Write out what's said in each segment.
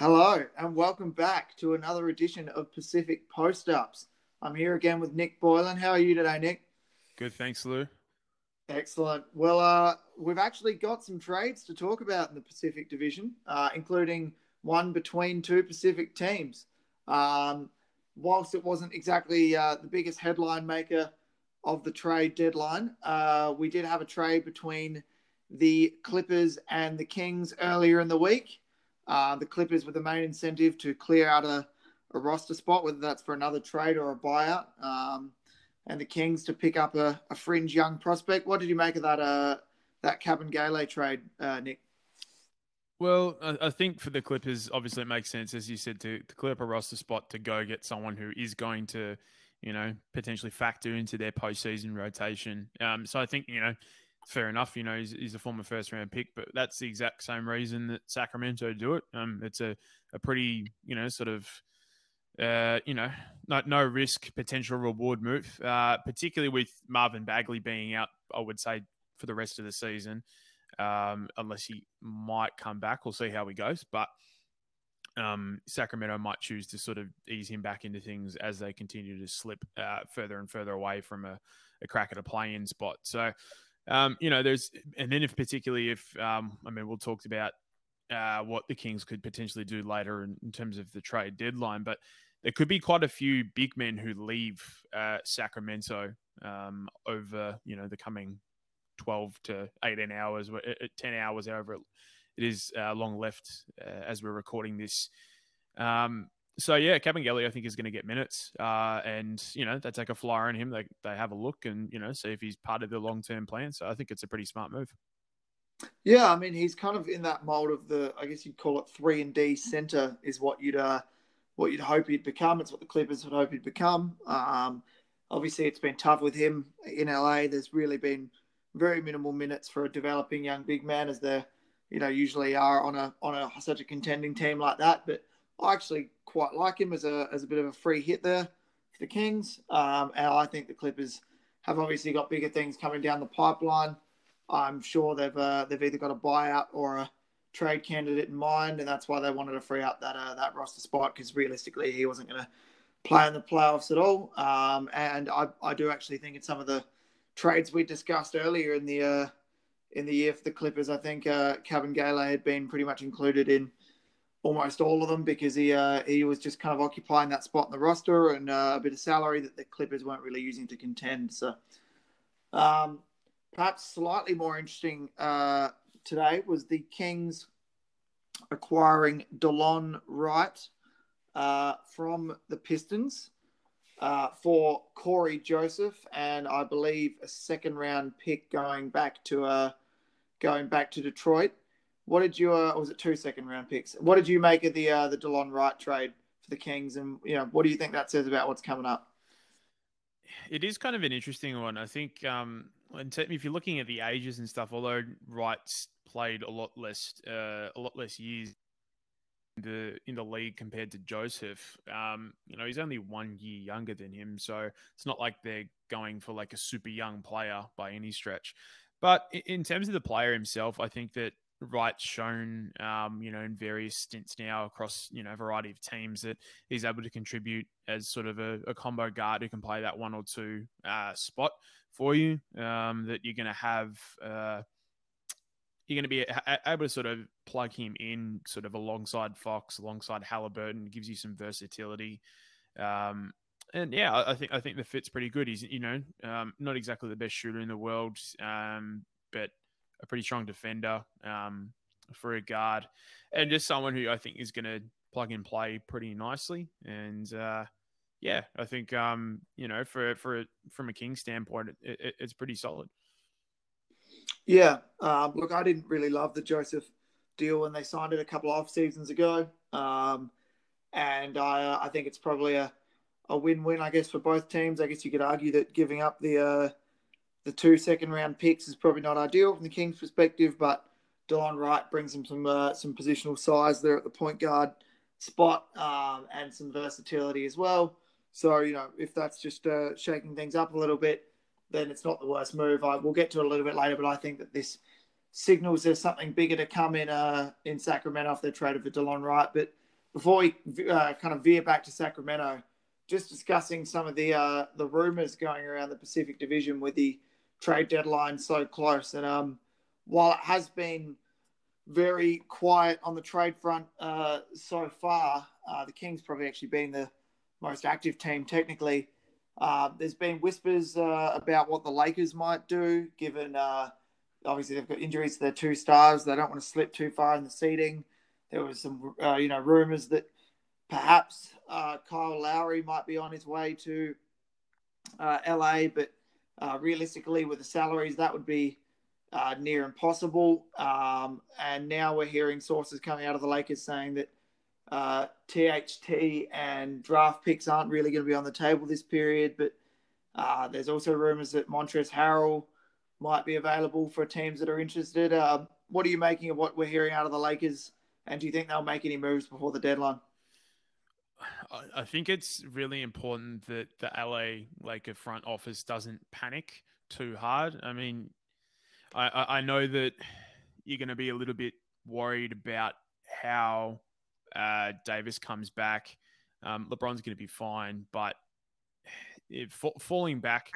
Hello, and welcome back to another edition of Pacific Post Ups. I'm here again with Nick Boylan. How are you today, Nick? Good, thanks, Lou. Excellent. Well, uh, we've actually got some trades to talk about in the Pacific Division, uh, including one between two Pacific teams. Um, whilst it wasn't exactly uh, the biggest headline maker of the trade deadline, uh, we did have a trade between the Clippers and the Kings earlier in the week. Uh, the Clippers with the main incentive to clear out a, a, roster spot, whether that's for another trade or a buyout, um, and the Kings to pick up a, a, fringe young prospect. What did you make of that uh, that Kabengele trade, uh, Nick? Well, I think for the Clippers, obviously it makes sense, as you said, to, to clear up a roster spot to go get someone who is going to, you know, potentially factor into their postseason rotation. Um, so I think, you know, fair enough. You know, he's, he's, a former first round pick, but that's the exact same reason that Sacramento do it. Um, it's a, a pretty, you know, sort of, uh, you know, no, no risk potential reward move, uh, particularly with Marvin Bagley being out, I would say, for the rest of the season, um, unless he might come back. We'll see how he goes. But um, Sacramento might choose to sort of ease him back into things as they continue to slip uh, further and further away from a, a crack at a play in spot. So, um, you know, there's, and then if particularly if, um, I mean, we'll talk about uh, what the Kings could potentially do later in, in, terms of the trade deadline, but there could be quite a few big men who leave uh, Sacramento um, over, you know, the coming 12 to 18 hours, 10 hours, however it is uh, long left uh, as we're recording this. Um, so yeah, Kabengele I think is going to get minutes, uh, and you know they take a flyer on him. They they have a look and you know see if he's part of the long term plan. So I think it's a pretty smart move. Yeah, I mean he's kind of in that mold of the I guess you'd call it three and D center is what you'd uh, what you'd hope he'd become. It's what the Clippers would hope he'd become. Um, obviously, it's been tough with him in LA. There's really been very minimal minutes for a developing young big man as there you know usually are on a on a such a contending team like that. But I actually quite like him as a as a bit of a free hit there for the Kings. Um, and I think the Clippers have obviously got bigger things coming down the pipeline. I'm sure they've uh, they've either got a buyout or a trade candidate in mind, and that's why they wanted to free up that uh, that roster spot because realistically he wasn't going to play in the playoffs at all. Um, and I, I do actually think in some of the trades we discussed earlier in the uh, in the year for the Clippers, I think uh, Kabengele had been pretty much included in almost all of them because he uh, he was just kind of occupying that spot in the roster and uh, a bit of salary that the Clippers weren't really using to contend. So, um, perhaps slightly more interesting uh, today was the Kings acquiring Delon Wright uh, from the Pistons. Uh, for Cory Joseph, and I believe a second round pick going back to uh, going back to Detroit. What did you? Uh, was it two second round picks? What did you make of the uh, the Delon Wright trade for the Kings? And you know, what do you think that says about what's coming up? It is kind of an interesting one. I think um, and if you're looking at the ages and stuff, although Wright's played a lot less uh, a lot less years in the in the league compared to Joseph, um, you know, he's only one year younger than him, so it's not like they're going for like a super young player by any stretch. But in terms of the player himself, I think that Wright's shown, um, you know, in various stints now across, you know, a variety of teams that he's able to contribute as sort of a, a combo guard who can play that one or two uh, spot for you. Um, that you're going to have, uh, you're going to be able to sort of plug him in, sort of alongside Fox, alongside Halliburton, gives you some versatility. Um, and yeah, I think I think the fit's pretty good. He's you know um, not exactly the best shooter in the world, um, but a pretty strong defender um, for a guard, and just someone who I think is going to plug and play pretty nicely. And uh, yeah, I think um, you know for for from a King standpoint, it, it, it's pretty solid. Yeah, um, look, I didn't really love the Joseph deal when they signed it a couple of off seasons ago, um, and I I think it's probably a a win-win, I guess, for both teams. I guess you could argue that giving up the uh, the two second round picks is probably not ideal from the Kings' perspective, but Delon Wright brings them some uh, some positional size there at the point guard spot um, and some versatility as well. So you know, if that's just uh, shaking things up a little bit, then it's not the worst move. I we'll get to it a little bit later, but I think that this signals there's something bigger to come in uh, in Sacramento if they traded for Delon Wright. But before we uh, kind of veer back to Sacramento, just discussing some of the uh, the rumors going around the Pacific Division with the trade deadline so close. And um, while it has been very quiet on the trade front uh, so far, uh, the Kings probably actually been the most active team technically. Uh, there's been whispers uh, about what the Lakers might do, given uh, obviously they've got injuries to their two stars. They don't want to slip too far in the seeding. There was some, uh, you know, rumors that perhaps Kyle Lowry might be on his way to LA, but realistically, with the salaries, that would be near impossible. Um, and now we're hearing sources coming out of the Lakers saying that uh, THT and draft picks aren't really going to be on the table this period, but uh, there's also rumors that Montrezl Harrell might be available for teams that are interested. Uh, what are you making of what we're hearing out of the Lakers? And do you think they'll make any moves before the deadline? I think it's really important that the LA Laker front office doesn't panic too hard. I mean, I, I know that you're going to be a little bit worried about how uh, Davis comes back. Um, LeBron's going to be fine, but falling back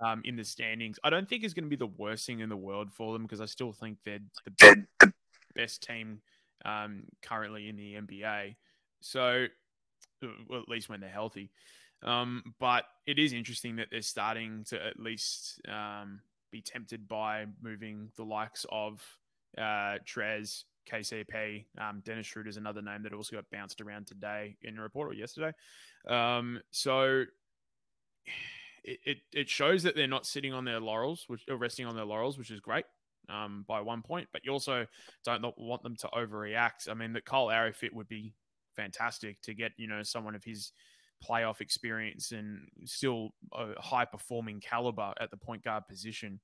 um, in the standings, I don't think is going to be the worst thing in the world for them because I still think they're the best team um, currently in the NBA. So, well, at least when they're healthy. Um, but it is interesting that they're starting to at least um, be tempted by moving the likes of uh, Trez, KCP. Um, Dennis Schroeder is another name that also got bounced around today in a report or yesterday. Um, so it, it, it, shows that they're not sitting on their laurels, which or resting on their laurels, which is great um, by one point. But you also don't want them to overreact. I mean, the Kyle Lowry fit would be fantastic to get you know someone of his playoff experience and still a high performing caliber at the point guard position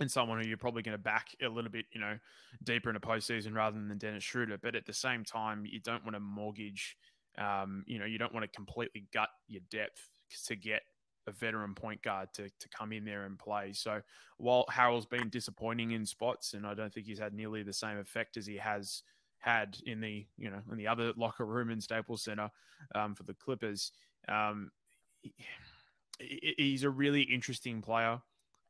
and someone who you're probably going to back a little bit, you know, deeper in a postseason rather than Dennis Schroeder. But at the same time, you don't want to mortgage, um, you know, you don't want to completely gut your depth to get a veteran point guard to, to come in there and play. So while Harrell's been disappointing in spots, and I don't think he's had nearly the same effect as he has had in the, you know, in the other locker room in Staples Center um, for the Clippers, um, he, he's a really interesting player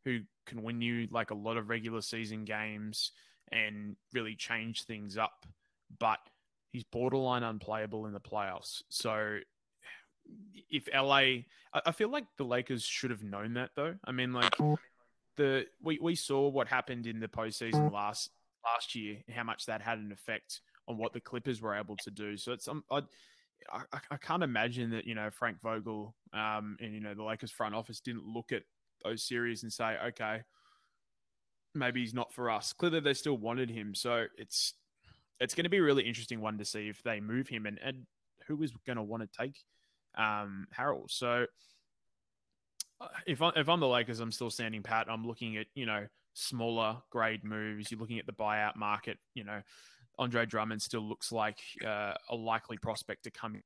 who can win you like a lot of regular season games and really change things up. But he's borderline unplayable in the playoffs. So if LA, I feel like the Lakers should have known that though. I mean, like the we, we saw what happened in the postseason last last year, how much that had an effect on what the Clippers were able to do. So it's um, I, I, I can't imagine that you know Frank Vogel um, and you know the Lakers front office didn't look at those series and say, okay, maybe he's not for us. Clearly, they still wanted him, so it's it's going to be a really interesting one to see if they move him and, and who is going to want to take um, Harrell. So uh, if I, if I'm the Lakers, I'm still standing pat. I'm looking at you know smaller grade moves. You're looking at the buyout market. You know, Andre Drummond still looks like uh, a likely prospect to come in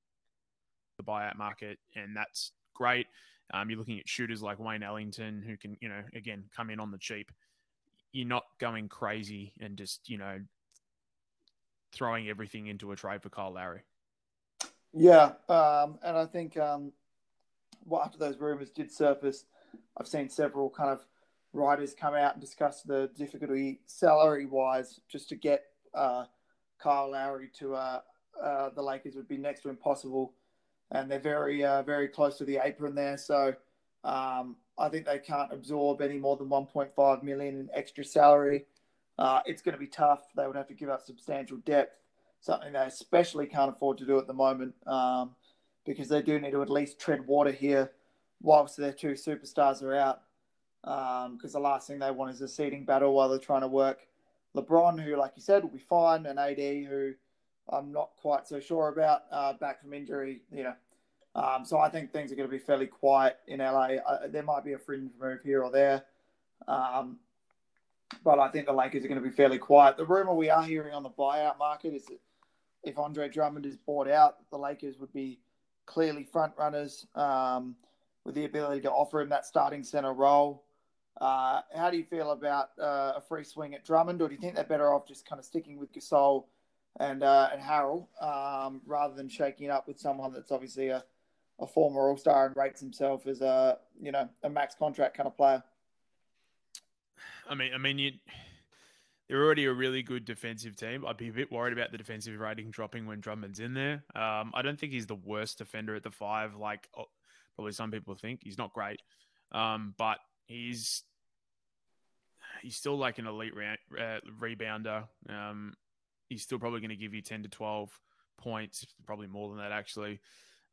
the buyout market, and that's great. Um, you're looking at shooters like Wayne Ellington, who can, you know, again, come in on the cheap. You're not going crazy and just, you know, throwing everything into a trade for Kyle Lowry. Yeah, um, and I think um, well, after those rumors did surface, I've seen several kind of writers come out and discuss the difficulty salary wise just to get uh, Kyle Lowry to uh, uh, the Lakers would be next to impossible and they're very uh, very close to the apron there. So um, I think they can't absorb any more than 1.5 million in extra salary. Uh, it's going to be tough. They would have to give up substantial depth, something they especially can't afford to do at the moment, um, because they do need to at least tread water here whilst their two superstars are out. Because um, the last thing they want is a seeding battle while they're trying to work LeBron, who, like you said, will be fine, and AD, who I'm not quite so sure about uh, back from injury. You know, um, so I think things are going to be fairly quiet in LA. There might be a fringe move here or there, um, but I think the Lakers are going to be fairly quiet. The rumor we are hearing on the buyout market is that if Andre Drummond is bought out, the Lakers would be clearly front runners um, with the ability to offer him that starting center role. Uh, how do you feel about uh, a free swing at Drummond, or do you think they're better off just kind of sticking with Gasol and uh, and Harrell, um, rather than shaking it up with someone that's obviously a, a former All Star and rates himself as a you know a max contract kind of player. I mean, I mean, you, they're already a really good defensive team. I'd be a bit worried about the defensive rating dropping when Drummond's in there. Um, I don't think he's the worst defender at the five, like oh, probably some people think. He's not great, um, but he's he's still like an elite uh, rebounder. Um, he's still probably going to give you 10 to 12 points, probably more than that, actually.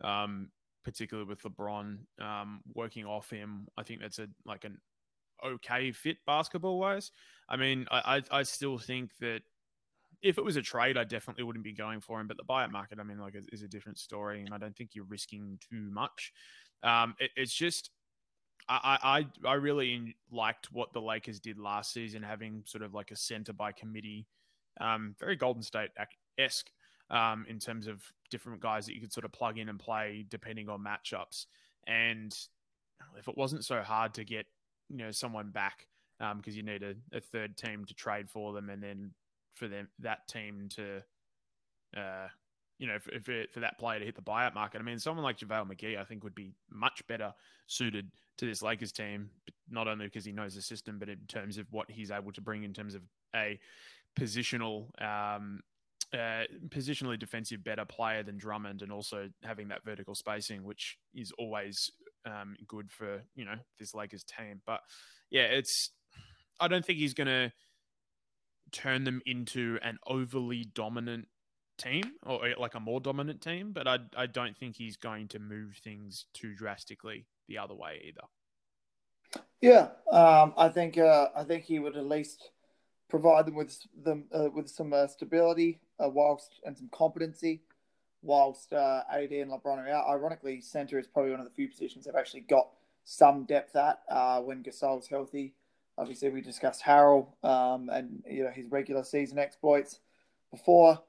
Um, particularly with LeBron um, working off him, I think that's a like an okay fit basketball wise. I mean, I, I, I still think that if it was a trade, I definitely wouldn't be going for him. But the buyout market, I mean, like, is, is a different story, and I don't think you're risking too much. Um, it, it's just I, I I really liked what the Lakers did last season, having sort of like a center by committee, um, very Golden State esque um, in terms of different guys that you could sort of plug in and play depending on matchups. And if it wasn't so hard to get you know someone back because um, you need a, a, third team to trade for them, and then for them that team to uh, you know, for, for, for, that player to hit the buyout market. I mean, someone like JaVale McGee, I think, would be much better suited to this Lakers team, not only because he knows the system, but in terms of what he's able to bring in terms of a positional, um, uh, positionally defensive better player than Drummond, and also having that vertical spacing, which is always um, good for you know this Lakers team. But yeah, it's I don't think he's going to turn them into an overly dominant team or uh, like a more dominant team, but I I don't think he's going to move things too drastically the other way either. Yeah, um, I think uh, I think he would at least provide them with them uh, with some uh, stability uh, whilst and some competency whilst uh, AD and LeBron are out. Ironically, center is probably one of the few positions they've actually got some depth at uh, when Gasol's healthy. Obviously, we discussed Harrell um, and you know his regular season exploits before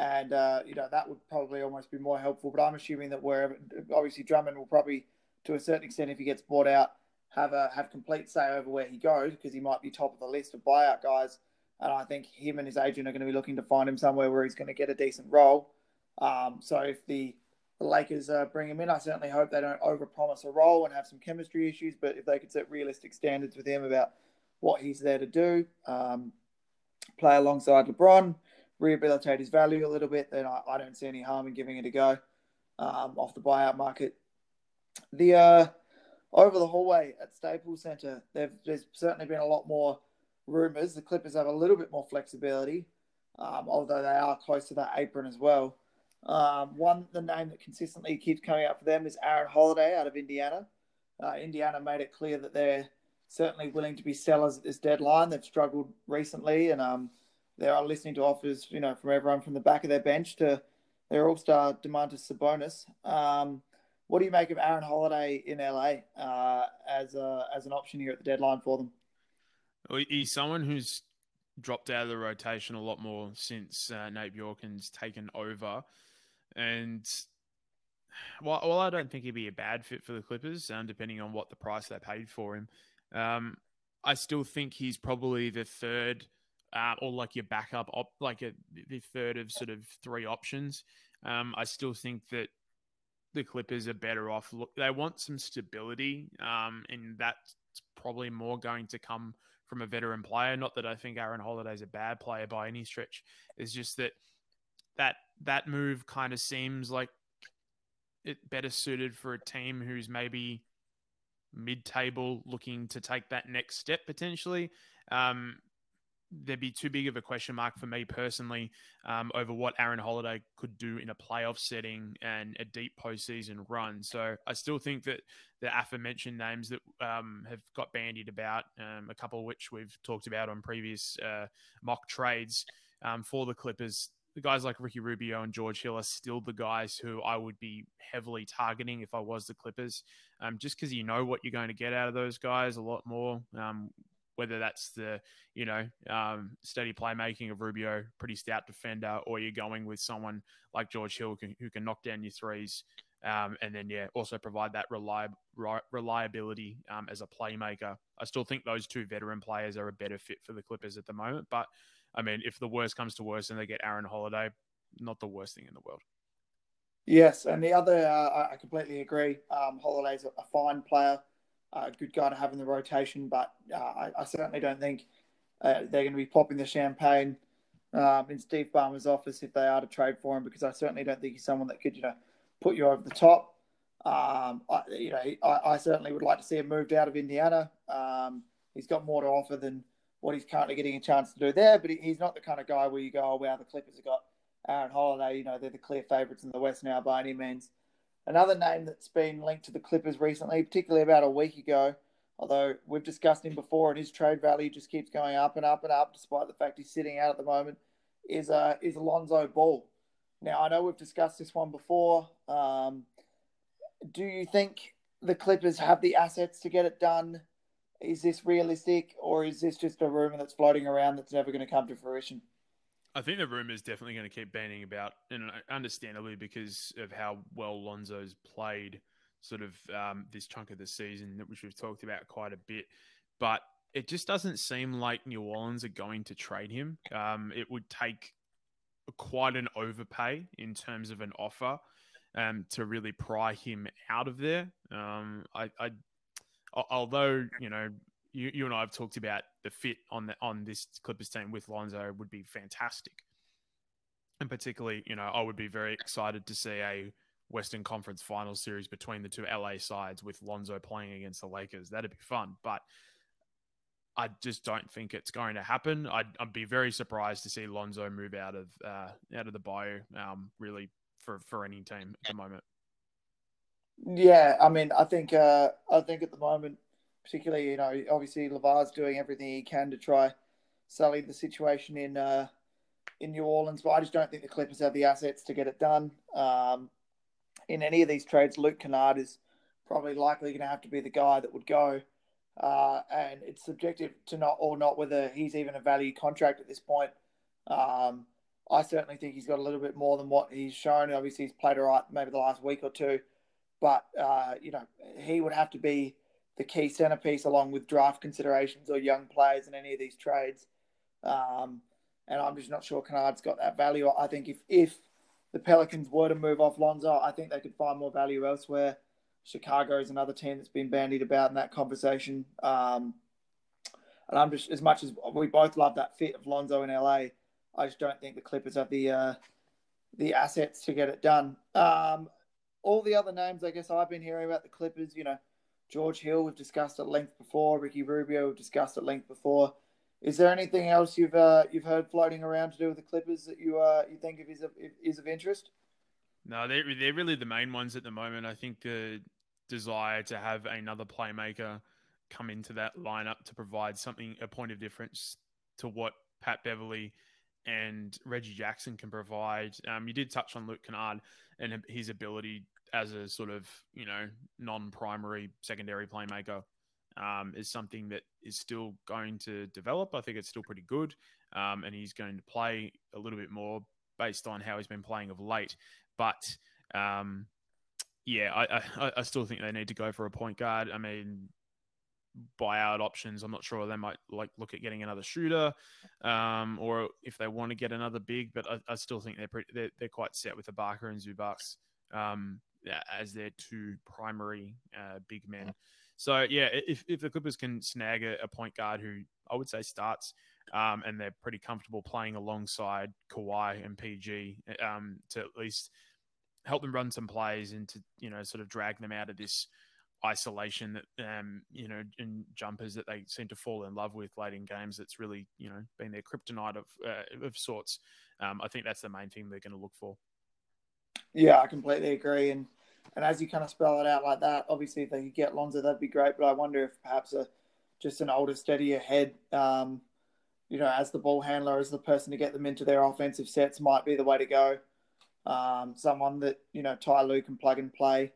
and uh, you know that would probably almost be more helpful. But I'm assuming that wherever, obviously Drummond will probably, to a certain extent, if he gets bought out, have a have complete say over where he goes because he might be top of the list of buyout guys. And I think him and his agent are going to be looking to find him somewhere where he's going to get a decent role. Um, so if the, the Lakers uh, bring him in, I certainly hope they don't overpromise a role and have some chemistry issues. But if they could set realistic standards with him about what he's there to do, um, play alongside LeBron rehabilitate his value a little bit, then I, I don't see any harm in giving it a go um, off the buyout market. The uh, over the hallway at Staples Center, there's certainly been a lot more rumors. The Clippers have a little bit more flexibility, um, although they are close to that apron as well. Um, one, the name that consistently keeps coming up for them is Aaron Holiday out of Indiana. Uh, Indiana made it clear that they're certainly willing to be sellers at this deadline. They've struggled recently, and um, they are listening to offers, you know, from everyone from the back of their bench to their all-star Domantas Sabonis. Um, what do you make of Aaron Holiday in LA uh, as a, as an option here at the deadline for them? Well, he's someone who's dropped out of the rotation a lot more since uh, Nate Bjorkgren's taken over, and well, I don't think he'd be a bad fit for the Clippers, um, depending on what the price they paid for him. Um, I still think he's probably the third uh, or like your backup, op, like a, the third of sort of three options. Um, I still think that the Clippers are better off. Look, they want some stability, um, and that's probably more going to come from a veteran player. Not that I think Aaron Holiday is a bad player by any stretch. It's just that that that move kind of seems like it better suited for a team who's maybe mid-table, looking to take that next step potentially. Um, there'd be too big of a question mark for me personally um, over what Aaron Holiday could do in a playoff setting and a deep postseason run. So I still think that the aforementioned names that um, have got bandied about, um, a couple of which we've talked about on previous uh, mock trades um, for the Clippers, the guys like Ricky Rubio and George Hill are still the guys who I would be heavily targeting if I was the Clippers, um, just because you know what you're going to get out of those guys a lot more. Whether that's the you know um, steady playmaking of Rubio, pretty stout defender, or you're going with someone like George Hill who can, who can knock down your threes, um, and then yeah, also provide that reliab- reliability um, as a playmaker. I still think those two veteran players are a better fit for the Clippers at the moment, but I mean, if the worst comes to worst and they get Aaron Holiday, not the worst thing in the world. Yes, and the other, uh, I completely agree. Um, Holiday's a fine player, a good guy to have in the rotation, but uh, I, I, certainly don't think uh, they're going to be popping the champagne um, in Steve Ballmer's office if they are to trade for him, because I certainly don't think he's someone that could, you know, put you over the top. Um, I, you know, I, I, certainly would like to see him moved out of Indiana. Um, he's got more to offer than what he's currently getting a chance to do there, but he's not the kind of guy where you go, oh, wow, the Clippers have got Aaron Holiday. You know, they're the clear favourites in the West now by any means. Another name that's been linked to the Clippers recently, particularly about a week ago, although we've discussed him before and his trade value just keeps going up and up and up despite the fact he's sitting out at the moment, is uh, is Alonzo Ball. Now, I know we've discussed this one before. Um, do you think the Clippers have the assets to get it done? Is this realistic, or is this just a rumor that's floating around that's never going to come to fruition? I think the rumor is definitely going to keep banning about, and understandably because of how well Lonzo's played, sort of um, this chunk of the season, which we've talked about quite a bit. But it just doesn't seem like New Orleans are going to trade him. Um, it would take quite an overpay in terms of an offer um, to really pry him out of there. Um, I, I, although you know, you, you and I have talked about the fit on the on this Clippers team with Lonzo would be fantastic, and particularly, you know, I would be very excited to see a Western Conference Final series between the two LA sides with Lonzo playing against the Lakers. That'd be fun, but. I just don't think it's going to happen. I'd, I'd, be very surprised to see Lonzo move out of uh, out of the Bayou. Um, really for for any team at the moment. Yeah, I mean, I think uh, I think at the moment, particularly, you know, obviously LaVar's doing everything he can to try sully the situation in uh, in New Orleans, but I just don't think the Clippers have the assets to get it done. Um, in any of these trades, Luke Kennard is probably likely going to have to be the guy that would go. Uh, and it's subjective to not or not whether he's even a value contract at this point. Um, I certainly think he's got a little bit more than what he's shown. Obviously, he's played all right maybe the last week or two, but uh, you know he would have to be the key centerpiece along with draft considerations or young players in any of these trades. Um, and I'm just not sure Kennard's got that value. I think if if the Pelicans were to move off Lonzo, I think they could find more value elsewhere. Chicago is another team that's been bandied about in that conversation. Um, and I'm just as much as we both love that fit of Lonzo in LA. I just don't think the Clippers have the uh, the assets to get it done. Um, all the other names, I guess, I've been hearing about the Clippers. You know, George Hill, we've discussed at length before. Ricky Rubio, we've discussed at length before. Is there anything else you've uh, you've heard floating around to do with the Clippers that you uh, you think is of, is of interest? No, they're they're really the main ones at the moment. I think the desire to have another playmaker come into that lineup to provide something a point of difference to what Pat Beverley and Reggie Jackson can provide. Um, you did touch on Luke Kennard and his ability as a sort of you know non-primary secondary playmaker um, is something that is still going to develop. I think it's still pretty good, um, and he's going to play a little bit more based on how he's been playing of late. But um, yeah, I, I, I still think they need to go for a point guard. I mean, buyout options. I'm not sure they might like look at getting another shooter, um, or if they want to get another big. But I, I still think they're, pretty, they're, they're quite set with Ibaka and Zubac um, as their two primary uh, big men. So yeah, if, if the Clippers can snag a, a point guard who I would say starts. Um, and they're pretty comfortable playing alongside Kawhi and PG um, to at least help them run some plays and to you know sort of drag them out of this isolation that um, you know in jumpers that they seem to fall in love with late in games. That's really you know been their kryptonite of uh, of sorts. Um, I think that's the main thing they're going to look for. Yeah, I completely agree. And and as you kind of spell it out like that, obviously if they could get Lonzo, that'd be great. But I wonder if perhaps a just an older, steadier head, um, you know, as the ball handler, as the person to get them into their offensive sets, might be the way to go. Um, someone that you know Ty Lue can plug and play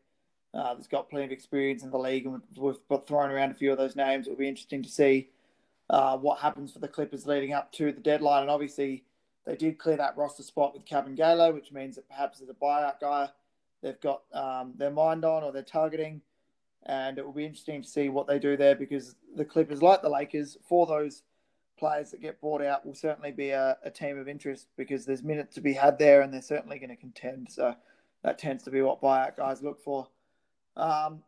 uh, that's got plenty of experience in the league, and we've, we've thrown around a few of those names. It'll be interesting to see uh, what happens for the Clippers leading up to the deadline. And obviously, they did clear that roster spot with Kevin Kabengele, which means that perhaps there's a buyout guy they've got um, their mind on or they're targeting. And it will be interesting to see what they do there because the Clippers, like the Lakers, for those players that get bought out will certainly be a, a team of interest because there's minutes to be had there, and they're certainly going to contend. So that tends to be what buyout guys look for. Um,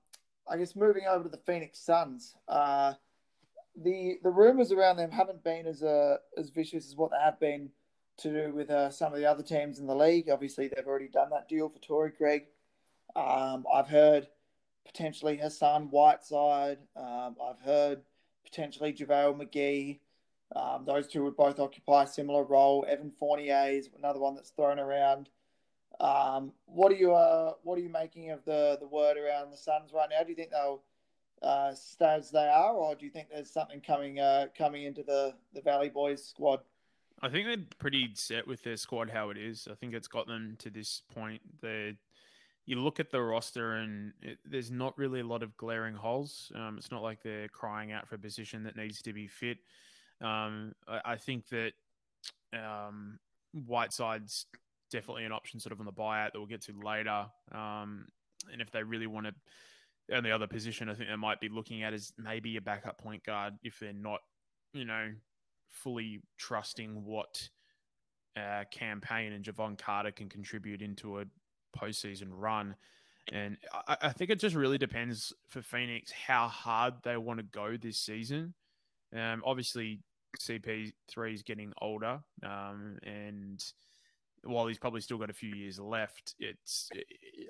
I guess moving over to the Phoenix Suns, uh, the the rumors around them haven't been as uh, as vicious as what they have been to do with uh, some of the other teams in the league. Obviously, they've already done that deal for Torrey Craig. Um, I've heard potentially Hassan Whiteside. Um, I've heard potentially JaVale McGee. Um, those two would both occupy a similar role. Evan Fournier is another one that's thrown around. Um, what are you uh, what are you making of the the word around the Suns right now? Do you think they'll uh, stay as they are, or do you think there's something coming uh, coming into the the Valley Boys squad? I think they're pretty set with their squad how it is. I think it's got them to this point. They, you look at the roster and it, there's not really a lot of glaring holes. Um, it's not like they're crying out for a position that needs to be fit. Um, I, I, think that um, Whiteside's definitely an option sort of on the buyout that we'll get to later. Um, and if they really want to, and the other position I think they might be looking at is maybe a backup point guard if they're not, you know, fully trusting what uh, Cam Payne and Jevon Carter can contribute into a postseason run. And I, I, think it just really depends for Phoenix how hard they want to go this season. Um, obviously, CP3 is getting older, um, and while he's probably still got a few years left, it's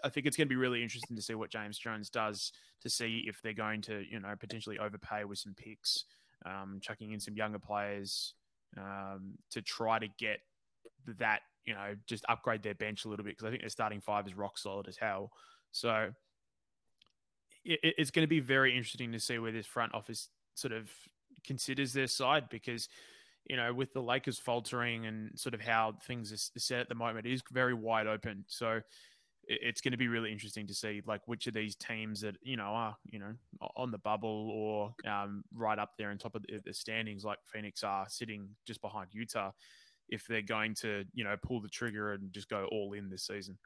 I think it's going to be really interesting to see what James Jones does to see if they're going to you know potentially overpay with some picks, um, chucking in some younger players um, to try to get that you know just upgrade their bench a little bit because I think their starting five is rock solid as hell. So it, it's going to be very interesting to see where this front office sort of considers their side because you know, with the Lakers faltering and sort of how things are set at the moment, it is very wide open. So it's going to be really interesting to see like which of these teams that you know are you know on the bubble or um, right up there on top of the, standings, like Phoenix are sitting just behind Utah, if they're going to you know pull the trigger and just go all in this season.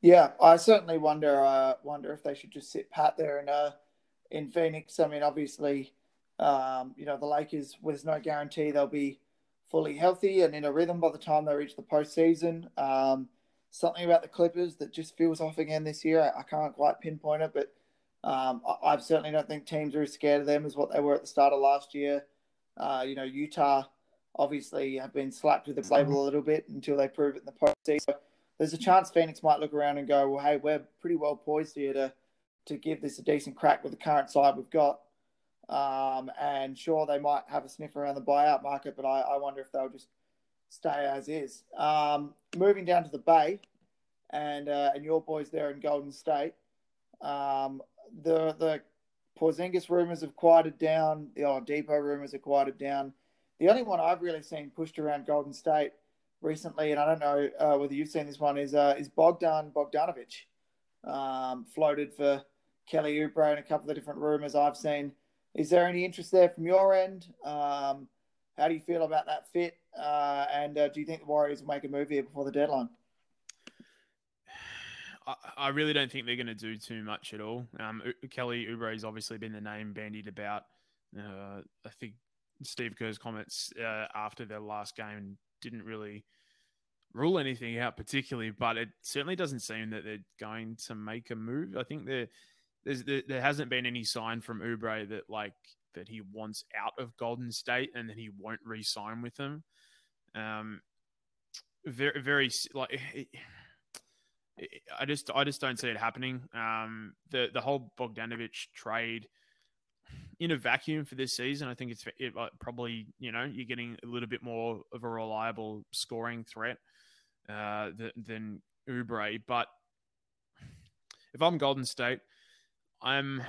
Yeah, I certainly wonder uh, wonder if they should just sit pat there in uh, in Phoenix. I mean, obviously um, you know, the Lakers, there's no guarantee they'll be fully healthy and in a rhythm by the time they reach the postseason. Um, something about the Clippers that just feels off again this year. I, I can't quite pinpoint it, but um, I, I, certainly don't think teams are as scared of them as what they were at the start of last year. Uh, you know, Utah obviously have been slapped with the label a little bit until they prove it in the postseason. So there's a chance Phoenix might look around and go, well, hey, we're pretty well poised here to to give this a decent crack with the current side we've got. Um, and sure, they might have a sniff around the buyout market, but I, I wonder if they'll just stay as is. Um, moving down to the Bay, and uh, and your boys there in Golden State, um, the the Porzingis rumors have quieted down. The Oladipo rumors have quieted down. The only one I've really seen pushed around Golden State recently, and I don't know uh, whether you've seen this one, is uh, is Bogdan Bogdanovich, um, floated for Kelly Oubre and a couple of different rumors I've seen. Is there any interest there from your end? Um, how do you feel about that fit? Uh, and uh, do you think the Warriors will make a move here before the deadline? I, really don't think they're going to do too much at all. Um, Kelly Oubre has obviously been the name bandied about. Uh, I think Steve Kerr's comments uh, after their last game didn't really rule anything out particularly, but it certainly doesn't seem that they're going to make a move. I think there's there, there hasn't been any sign from Oubre that like that he wants out of Golden State and that he won't re-sign with them. Um, very very like. It, I just I just don't see it happening. Um, the the whole Bogdanovich trade in a vacuum for this season, I think it's it, probably you know you're getting a little bit more of a reliable scoring threat uh, than, than Oubre. But if I'm Golden State, I'm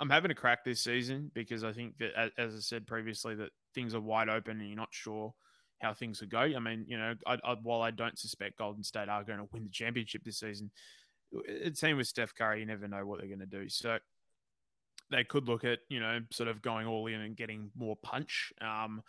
I'm having a crack this season because I think that, as I said previously, that things are wide open and you're not sure how things will go. I mean, you know, I, I, while I don't suspect Golden State are going to win the championship this season, it seems with Steph Curry, you never know what they're going to do. So they could look at, you know, sort of going all in and getting more punch. Um,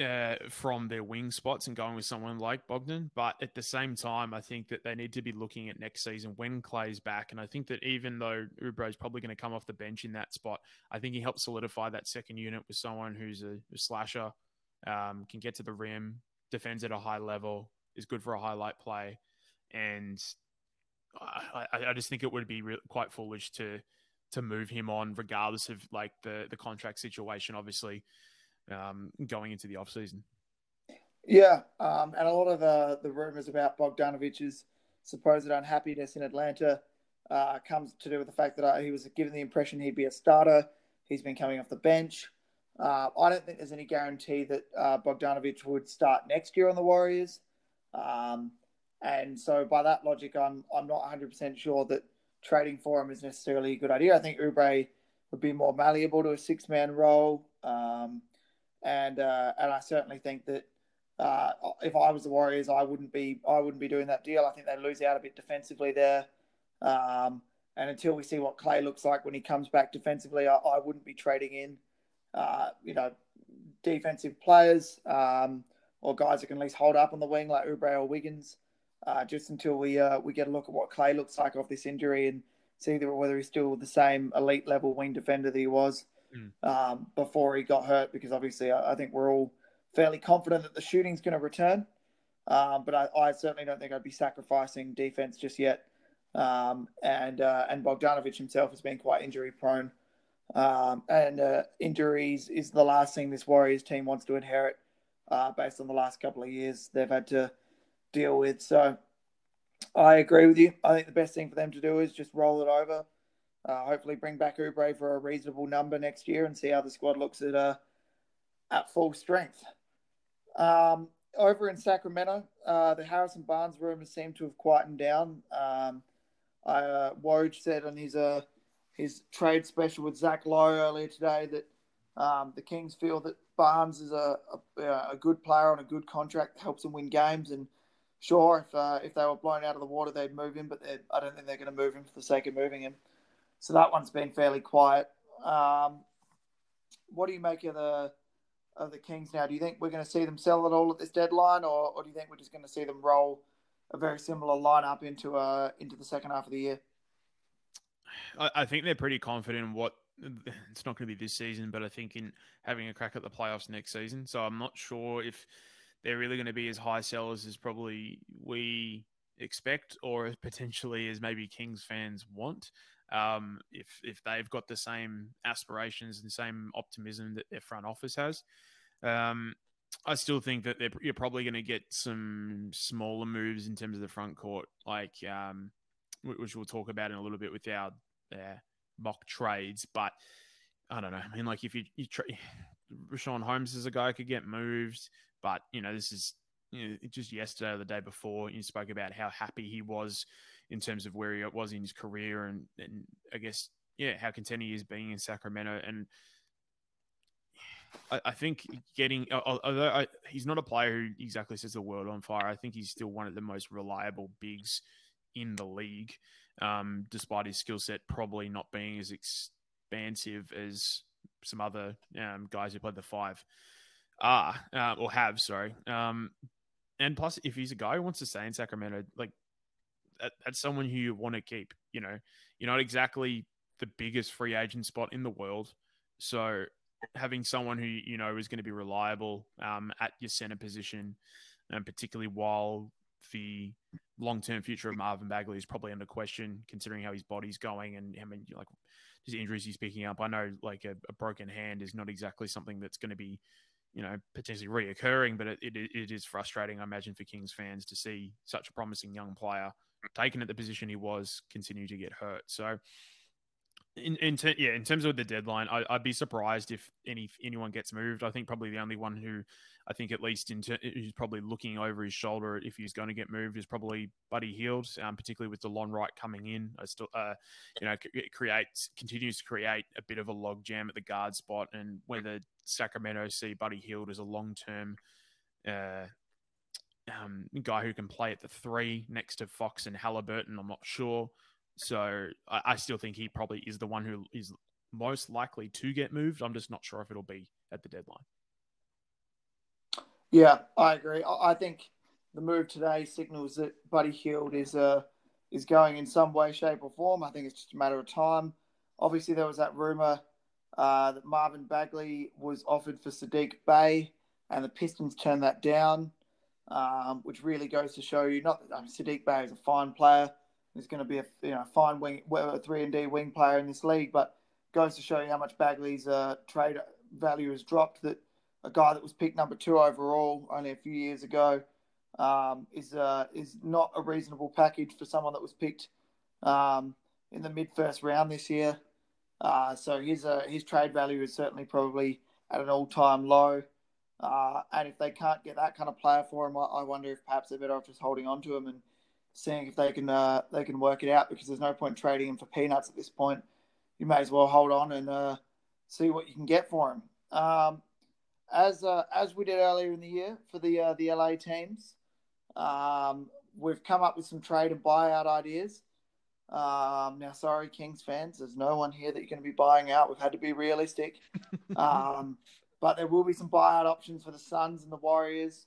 uh, from their wing spots and going with someone like Bogdan. But at the same time, I think that they need to be looking at next season when Clay's back. And I think that even though Oubre is probably going to come off the bench in that spot, I think he helps solidify that second unit with someone who's a, a slasher, um, can get to the rim, defends at a high level, is good for a highlight play. And I, I just think it would be re- quite foolish to to move him on, regardless of like the the contract situation. Obviously, um, going into the off season. Yeah, um, and a lot of the the rumors about Bogdanovich's supposed unhappiness in Atlanta uh, comes to do with the fact that uh, he was given the impression he'd be a starter. He's been coming off the bench. Uh, I don't think there's any guarantee that uh, Bogdanovic would start next year on the Warriors. Um, and so, by that logic, I'm I'm not 100 percent sure that trading for him is necessarily a good idea. I think Oubre would be more malleable to a six man role. Um, and uh, and I certainly think that uh, if I was the Warriors, I wouldn't be I wouldn't be doing that deal. I think they lose out a bit defensively there. Um, and until we see what Clay looks like when he comes back defensively, I, I wouldn't be trading in, uh, you know, defensive players um, or guys that can at least hold up on the wing like Oubre or Wiggins, uh, just until we uh, we get a look at what Clay looks like off this injury and see whether he's still the same elite level wing defender that he was mm. um, before he got hurt, because obviously I, I, think we're all fairly confident that the shooting's going to return. Um, but I, I, certainly don't think I'd be sacrificing defense just yet. Um, and uh, and Bogdanovic himself has been quite injury prone. Um, and uh, injuries is the last thing this Warriors team wants to inherit, uh, based on the last couple of years they've had to deal with. So I agree with you. I think the best thing for them to do is just roll it over. Uh, hopefully, bring back Oubre for a reasonable number next year and see how the squad looks at uh, at full strength. Um, over in Sacramento, uh, the Harrison Barnes rumors seem to have quietened down. Um, uh, Woj said on his uh, his trade special with Zach Lowe earlier today that um, the Kings feel that Barnes is a, a, a good player on a good contract helps them win games. And sure, if uh, if they were blown out of the water, they'd move him, but I don't think they're going to move him for the sake of moving him. So that one's been fairly quiet. Um, what do you make of the of the Kings now? Do you think we're going to see them sell it all at this deadline, or, or do you think we're just going to see them roll a very similar lineup into uh into the second half of the year? I, I think they're pretty confident in what it's not going to be this season, but I think in having a crack at the playoffs next season. So I'm not sure if they're really going to be as high sellers as probably we expect, or potentially as maybe Kings fans want um, if if they've got the same aspirations and same optimism that their front office has. Um, I still think that you're probably going to get some smaller moves in terms of the front court, like um, which we'll talk about in a little bit with our uh, mock trades. But I don't know. I mean, like if you you tra- Richaun Holmes is a guy who could get moved, but you know this is you know, just yesterday or the day before you spoke about how happy he was in terms of where he was in his career and, and I guess, yeah, how content he is being in Sacramento. And I, I think getting, although I, he's not a player who exactly sets the world on fire, I think he's still one of the most reliable bigs in the league, um, despite his skill set probably not being as expansive as some other um, guys who played the five are, uh, or have, sorry. Um, and plus, if he's a guy who wants to stay in Sacramento, like that's someone who you want to keep. You know, you're not exactly the biggest free agent spot in the world, so having someone who you know is going to be reliable um, at your center position, and particularly while the long-term future of Marvin Bagley is probably under question, considering how his body's going and how many like just injuries he's picking up. I know like a, a broken hand is not exactly something that's going to be you know, potentially reoccurring, but it, it, it is frustrating, I imagine, for Kings fans to see such a promising young player taken at the position he was continue to get hurt. So, in, in ter- yeah, in terms of the deadline, I, would be surprised if any anyone gets moved. I think probably the only one who I think at least in ter- who's probably looking over his shoulder if he's going to get moved is probably Buddy Hield, um, particularly with Delon Wright coming in. I still, uh, you know, it creates continues to create a bit of a log jam at the guard spot, and whether Sacramento see Buddy Hield as a long term. Uh, um, guy who can play at the three next to Fox and Halliburton. I'm not sure. So I, I, still think he probably is the one who is most likely to get moved. I'm just not sure if it'll be at the deadline. Yeah, I agree. I think the move today signals that Buddy Hield is uh, is going in some way, shape, or form. I think it's just a matter of time. Obviously, there was that rumor uh, that Marvin Bagley was offered for Saddiq Bey, and the Pistons turned that down, um, which really goes to show you not that I mean, Saddiq Bey is a fine player. He's going to be a you know fine wing, three and D wing player in this league, but goes to show you how much Bagley's uh, trade value has dropped. That a guy that was picked number two overall only a few years ago um, is uh, is not a reasonable package for someone that was picked um, in the mid first round this year. Uh, so his uh, his trade value is certainly probably at an all time low. Uh, and if they can't get that kind of player for him, I, I, wonder if perhaps they're better off just holding on to him and seeing if they can uh, they can work it out because there's no point trading him for peanuts at this point. You may as well hold on and uh, see what you can get for him. Um, as uh, as we did earlier in the year for the uh, the LA teams, um, we've come up with some trade and buyout ideas. Um, now, sorry, Kings fans, there's no one here that you're going to be buying out. We've had to be realistic. um, but there will be some buyout options for the Suns and the Warriors.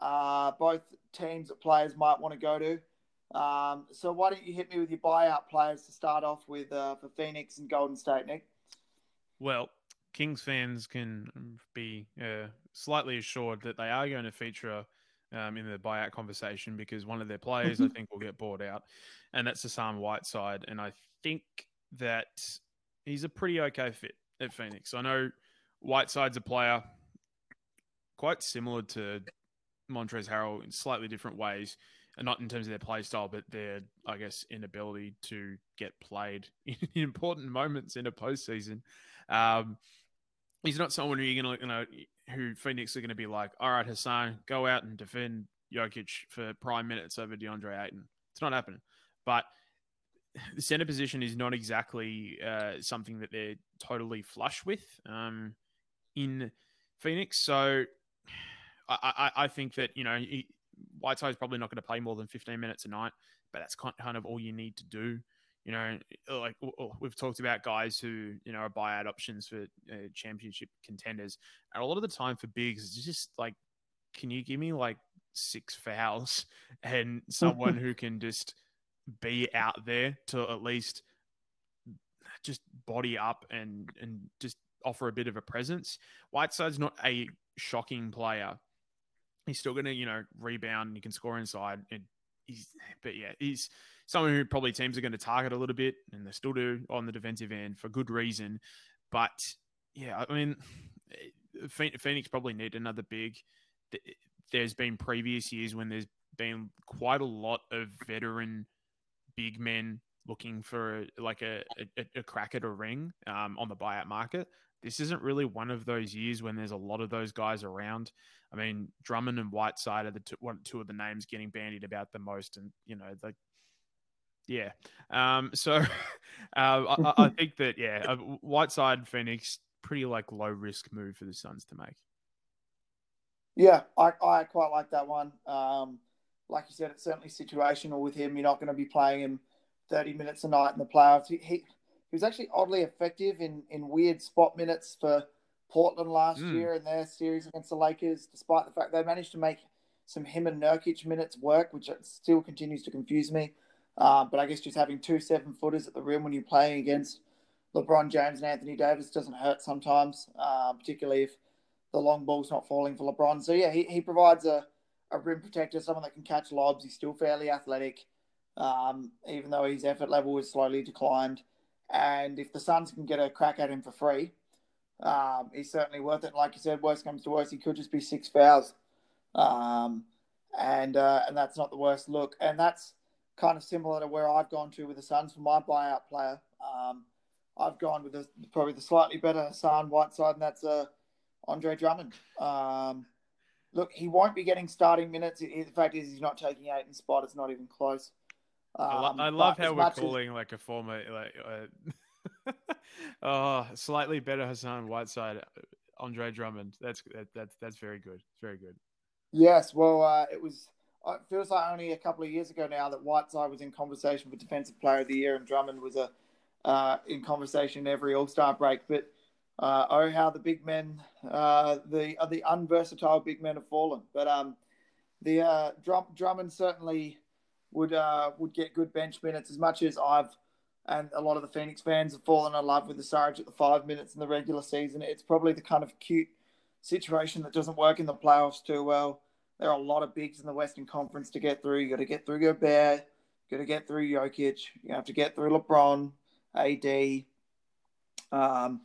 Uh, both teams that players might want to go to. Um, so why don't you hit me with your buyout players to start off with uh, for Phoenix and Golden State, Nick? Well, Kings fans can be uh, slightly assured that they are going to feature um, in the buyout conversation because one of their players, I think, will get bought out, and that's Hassan Whiteside. And I think that he's a pretty okay fit at Phoenix. I know Whiteside's a player quite similar to Montrezl Harrell in slightly different ways, and not in terms of their play style, but their, I guess, inability to get played in important moments in a postseason. Um, he's not someone who you're gonna, you know, who Phoenix are going to be like, all right, Hassan, go out and defend Jokic for prime minutes over DeAndre Ayton. It's not happening. But the center position is not exactly uh, something that they're totally flush with um, in Phoenix. So I, I, I, think that, you know, he, Whiteside's probably not going to play more than 15 minutes a night, but that's kind of all you need to do you know, like we've talked about guys who, you know, are buyout options for uh, championship contenders. And a lot of the time for bigs, it's just like, can you give me like six fouls and someone who can just be out there to at least just body up and, and just offer a bit of a presence? Whiteside's not a shocking player. He's still going to, you know, rebound and he can score inside. And he's, but yeah, he's, someone who probably teams are going to target a little bit, and they still do on the defensive end for good reason. But yeah, I mean, Phoenix probably need another big. There's been previous years when there's been quite a lot of veteran big men looking for like a, a, a crack at a ring um, on the buyout market. This isn't really one of those years when there's a lot of those guys around. I mean, Drummond and Whiteside are the two, one, two of the names getting bandied about the most, and you know, like yeah. Um, so uh, I, I, think that, yeah, uh, Whiteside Phoenix, pretty like low risk move for the Suns to make. Yeah, I, I quite like that one. Um, like you said, it's certainly situational with him. You're not going to be playing him 30 minutes a night in the playoffs. He, he, he was actually oddly effective in, in weird spot minutes for Portland last mm. year in their series against the Lakers, despite the fact they managed to make some him and Nurkic minutes work, which still continues to confuse me. Uh, but I guess just having two seven footers at the rim when you're playing against LeBron James and Anthony Davis doesn't hurt sometimes, uh, particularly if the long ball's not falling for LeBron. So yeah, he, he provides a, a rim protector, someone that can catch lobs. He's still fairly athletic, um, even though his effort level has slowly declined. And if the Suns can get a crack at him for free, um, he's certainly worth it. Like you said, worst comes to worst, he could just be six fouls, um, and uh, and that's not the worst look. And that's kind of similar to where I've gone to with the Suns for my buyout player. Um, I've gone with the, probably the slightly better Hassan Whiteside, and that's uh, Andre Drummond. Um, look, he won't be getting starting minutes. The fact is, he's not taking Ayton spot. It's not even close. Um, I love how we're calling as... like a former like uh, oh slightly better Hassan Whiteside, Andre Drummond. That's that, that's that's very good. Very good. Yes, well, uh, it was it feels like only a couple of years ago now that Whiteside was in conversation for Defensive Player of the Year and Drummond was a uh, in conversation every All Star break. But uh, oh how the big men, uh, the uh, the unversatile big men have fallen. But um, the uh, Drum, Drummond certainly would uh, would get good bench minutes as much as I've and a lot of the Phoenix fans have fallen in love with the Sarge at the five minutes in the regular season. It's probably the kind of cute situation that doesn't work in the playoffs too well. There are a lot of bigs in the Western Conference to get through. You got to get through Gobert, you got to get through Jokic, you have to get through LeBron, AD, um,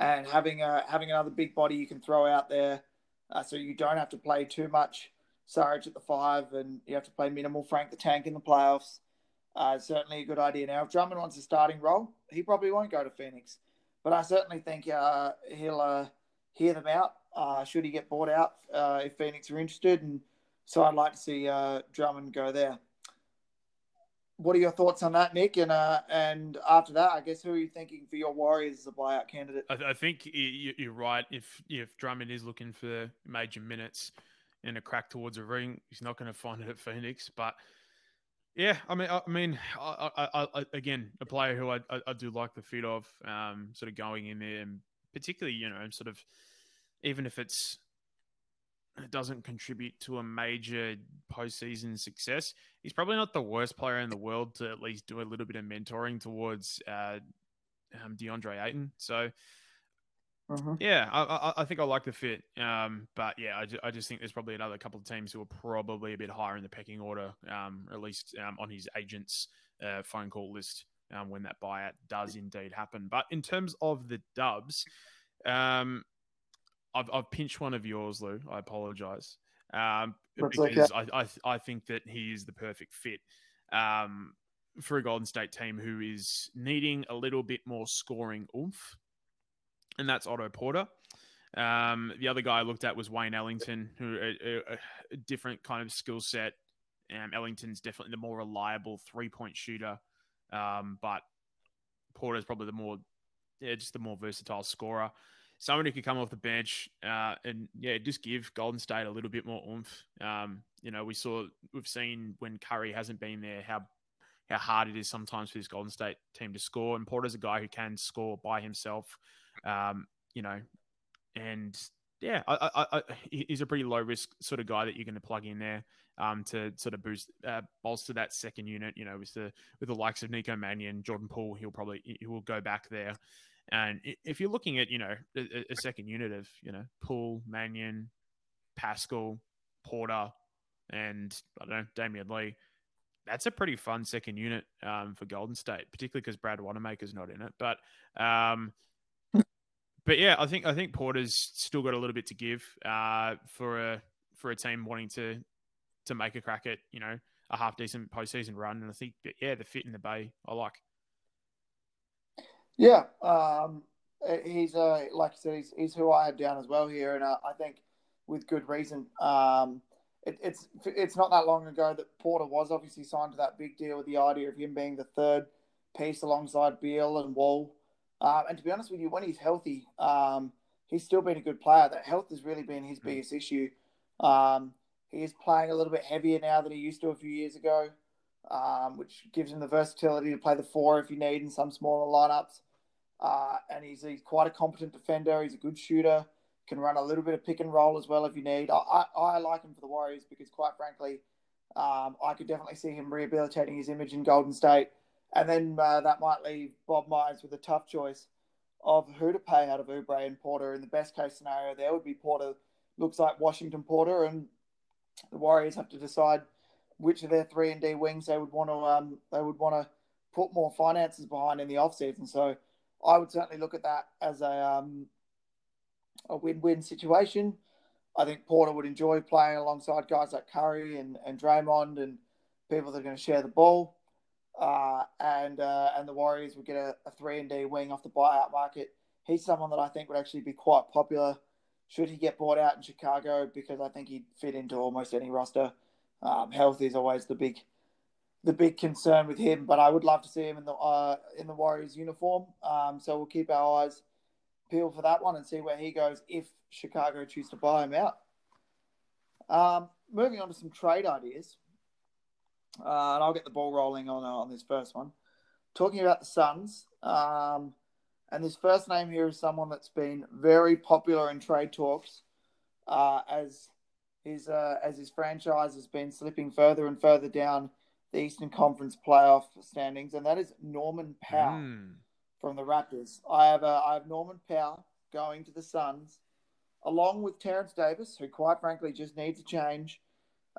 and having a having another big body you can throw out there, uh, so you don't have to play too much Sarge at the five, and you have to play minimal Frank the Tank in the playoffs. Uh, certainly a good idea. Now, if Drummond wants a starting role, he probably won't go to Phoenix, but I certainly think uh, he'll uh, hear them out. Uh, should he get bought out uh, if Phoenix are interested, and so I'd like to see uh, Drummond go there. What are your thoughts on that, Nick? And and after that, I guess who are you thinking for your Warriors as a buyout candidate? I, I think you're right. If if Drummond is looking for major minutes and a crack towards a ring, he's not going to find it at Phoenix, but yeah, I mean, I, mean, I, I, I, again, a player who I, I, do like the fit of, um, sort of going in there, and particularly, you know, sort of, even if it's it doesn't contribute to a major postseason success, he's probably not the worst player in the world to at least do a little bit of mentoring towards uh, um, DeAndre Ayton. So uh-huh. Yeah, I, I, think I like the fit. Um, but yeah, I, ju- I just think there's probably another couple of teams who are probably a bit higher in the pecking order, um, at least um, on his agent's uh, phone call list um, when that buyout does indeed happen. But in terms of the Dubs, um, I've, I've pinched one of yours, Lou. I apologize. Um, because I, I, I think that he is the perfect fit um, for a Golden State team who is needing a little bit more scoring oomph and that's Otto Porter. Um, the other guy I looked at was Wayne Ellington, who a, a, a different kind of skill set. Um, Ellington's definitely the more reliable three point shooter, um, but Porter's probably the more, yeah, just the more versatile scorer. Someone who could come off the bench uh, and yeah, just give Golden State a little bit more oomph. Um, you know, we saw we've seen when Curry hasn't been there how how hard it is sometimes for this Golden State team to score, and Porter's a guy who can score by himself. Um, you know, and yeah, I, I, I, he's a pretty low risk sort of guy that you're going to plug in there um, to sort of boost, uh, bolster that second unit. You know, with the with the likes of Nico Mannion, Jordan Poole, he'll probably he will go back there. And if you're looking at you know a, a second unit of you know Poole, Mannion, Pascal, Porter, and I don't know Damion Lee, that's a pretty fun second unit um, for Golden State, particularly because Brad Wanamaker's not in it. But um, but yeah, I think I think Porter's still got a little bit to give uh, for a for a team wanting to to make a crack at you know a half decent postseason run, and I think that, yeah, the fit in the Bay I like. Yeah, um, he's uh, like I said, he's, he's who I had down as well here, and uh, I think with good reason. Um, it, it's it's not that long ago that Porter was obviously signed to that big deal with the idea of him being the third piece alongside Beal and Wall um, and to be honest with you, when he's healthy, um, he's still been a good player. That health has really been his hmm. biggest issue. Um, he is playing a little bit heavier now than he used to a few years ago, um, which gives him the versatility to play the four if you need in some smaller lineups. Uh, and he's, he's quite a competent defender. He's a good shooter. Can run a little bit of pick and roll as well if you need. I, I, I like him for the Warriors because, quite frankly, um, I could definitely see him rehabilitating his image in Golden State and then uh, that might leave Bob Myers with a tough choice of who to pay out of Oubre and Porter. In the best case scenario, there would be Porter, looks like Washington Porter, and the Warriors have to decide which of their three and D wings they would want to um, they would want to put more finances behind in the offseason. So I would certainly look at that as a um, a win-win situation. I think Porter would enjoy playing alongside guys like Curry and, and Draymond and people that are going to share the ball uh, and uh, and the Warriors would get a, a three and D wing off the buyout market. He's someone that I think would actually be quite popular should he get bought out in Chicago because I think he'd fit into almost any roster. Um, health is always the big the big concern with him, but I would love to see him in the uh, in the Warriors uniform. Um, so we'll keep our eyes peeled for that one and see where he goes if Chicago choose to buy him out. Um, moving on to some trade ideas. Uh, and I'll get the ball rolling on uh, on this first one. Talking about the Suns, um, And this first name here is someone that's been very popular in trade talks uh, as his uh, as his franchise has been slipping further and further down the Eastern Conference playoff standings, and that is Norman Powell mm. from the Raptors. I have uh, I have Norman Powell going to the Suns, along with Terence Davis, who quite frankly just needs a change.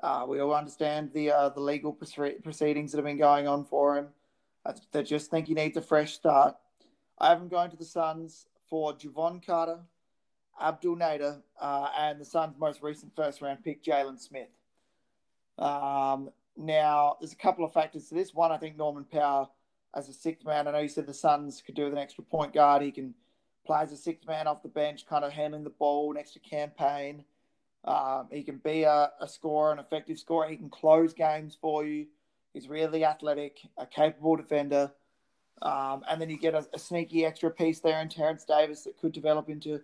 Uh, we all understand the uh, the legal proceedings that have been going on for him. They just think he needs a fresh start. I have him going to the Suns for Jevon Carter, Abdel Nader, uh, and the Suns' most recent first round pick, Jalen Smith. Um, now, there's a couple of factors to this. One, I think Norman Powell as a sixth man. I know you said the Suns could do with an extra point guard. He can play as a sixth man off the bench, kind of handling the ball next to Cam Payne. Um, he can be a, a scorer, an effective scorer. He can close games for you. He's really athletic, a capable defender. Um, and then you get a, a, sneaky extra piece there in Terence Davis that could develop into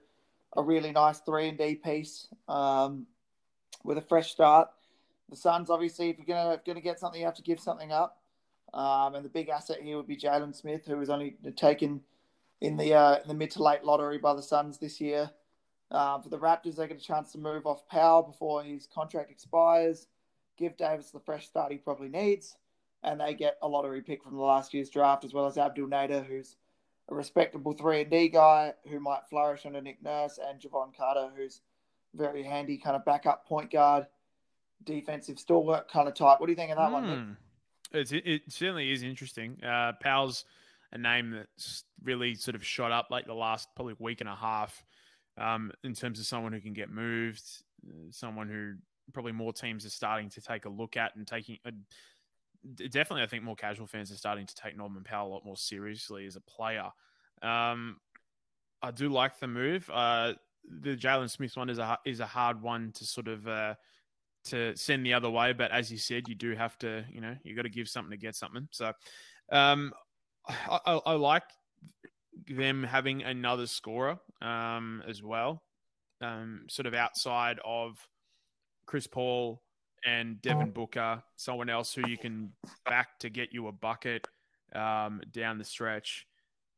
a really nice three and D piece um, with a fresh start. The Suns, obviously, if you're gonna gonna get something, you have to give something up. Um, and the big asset here would be Jalen Smith, who was only taken in the uh, in the mid to late lottery by the Suns this year. Uh, for the Raptors, they get a chance to move off Powell before his contract expires. Give Davis the fresh start he probably needs, and they get a lottery pick from the last year's draft, as well as Abdel Nader, who's a respectable three and D guy who might flourish under Nick Nurse, and Jevon Carter, who's very handy kind of backup point guard, defensive stalwart kind of type. What do you think of that mm. one? Nick? Hmm. It's, it certainly is interesting. Uh, Powell's a name that's really sort of shot up like the last probably week and a half um, in terms of someone who can get moved, uh, someone who probably more teams are starting to take a look at and taking. Uh, definitely, I think more casual fans are starting to take Norman Powell a lot more seriously as a player. Um, I do like the move. Uh, the Jalen Smith one is a is a hard one to sort of uh, to send the other way, but as you said, you do have to, you know, you got to give something to get something. So, um, I, I, I like them having another scorer um, as well, um, sort of outside of Chris Paul and Devin Booker, someone else who you can back to get you a bucket um, down the stretch.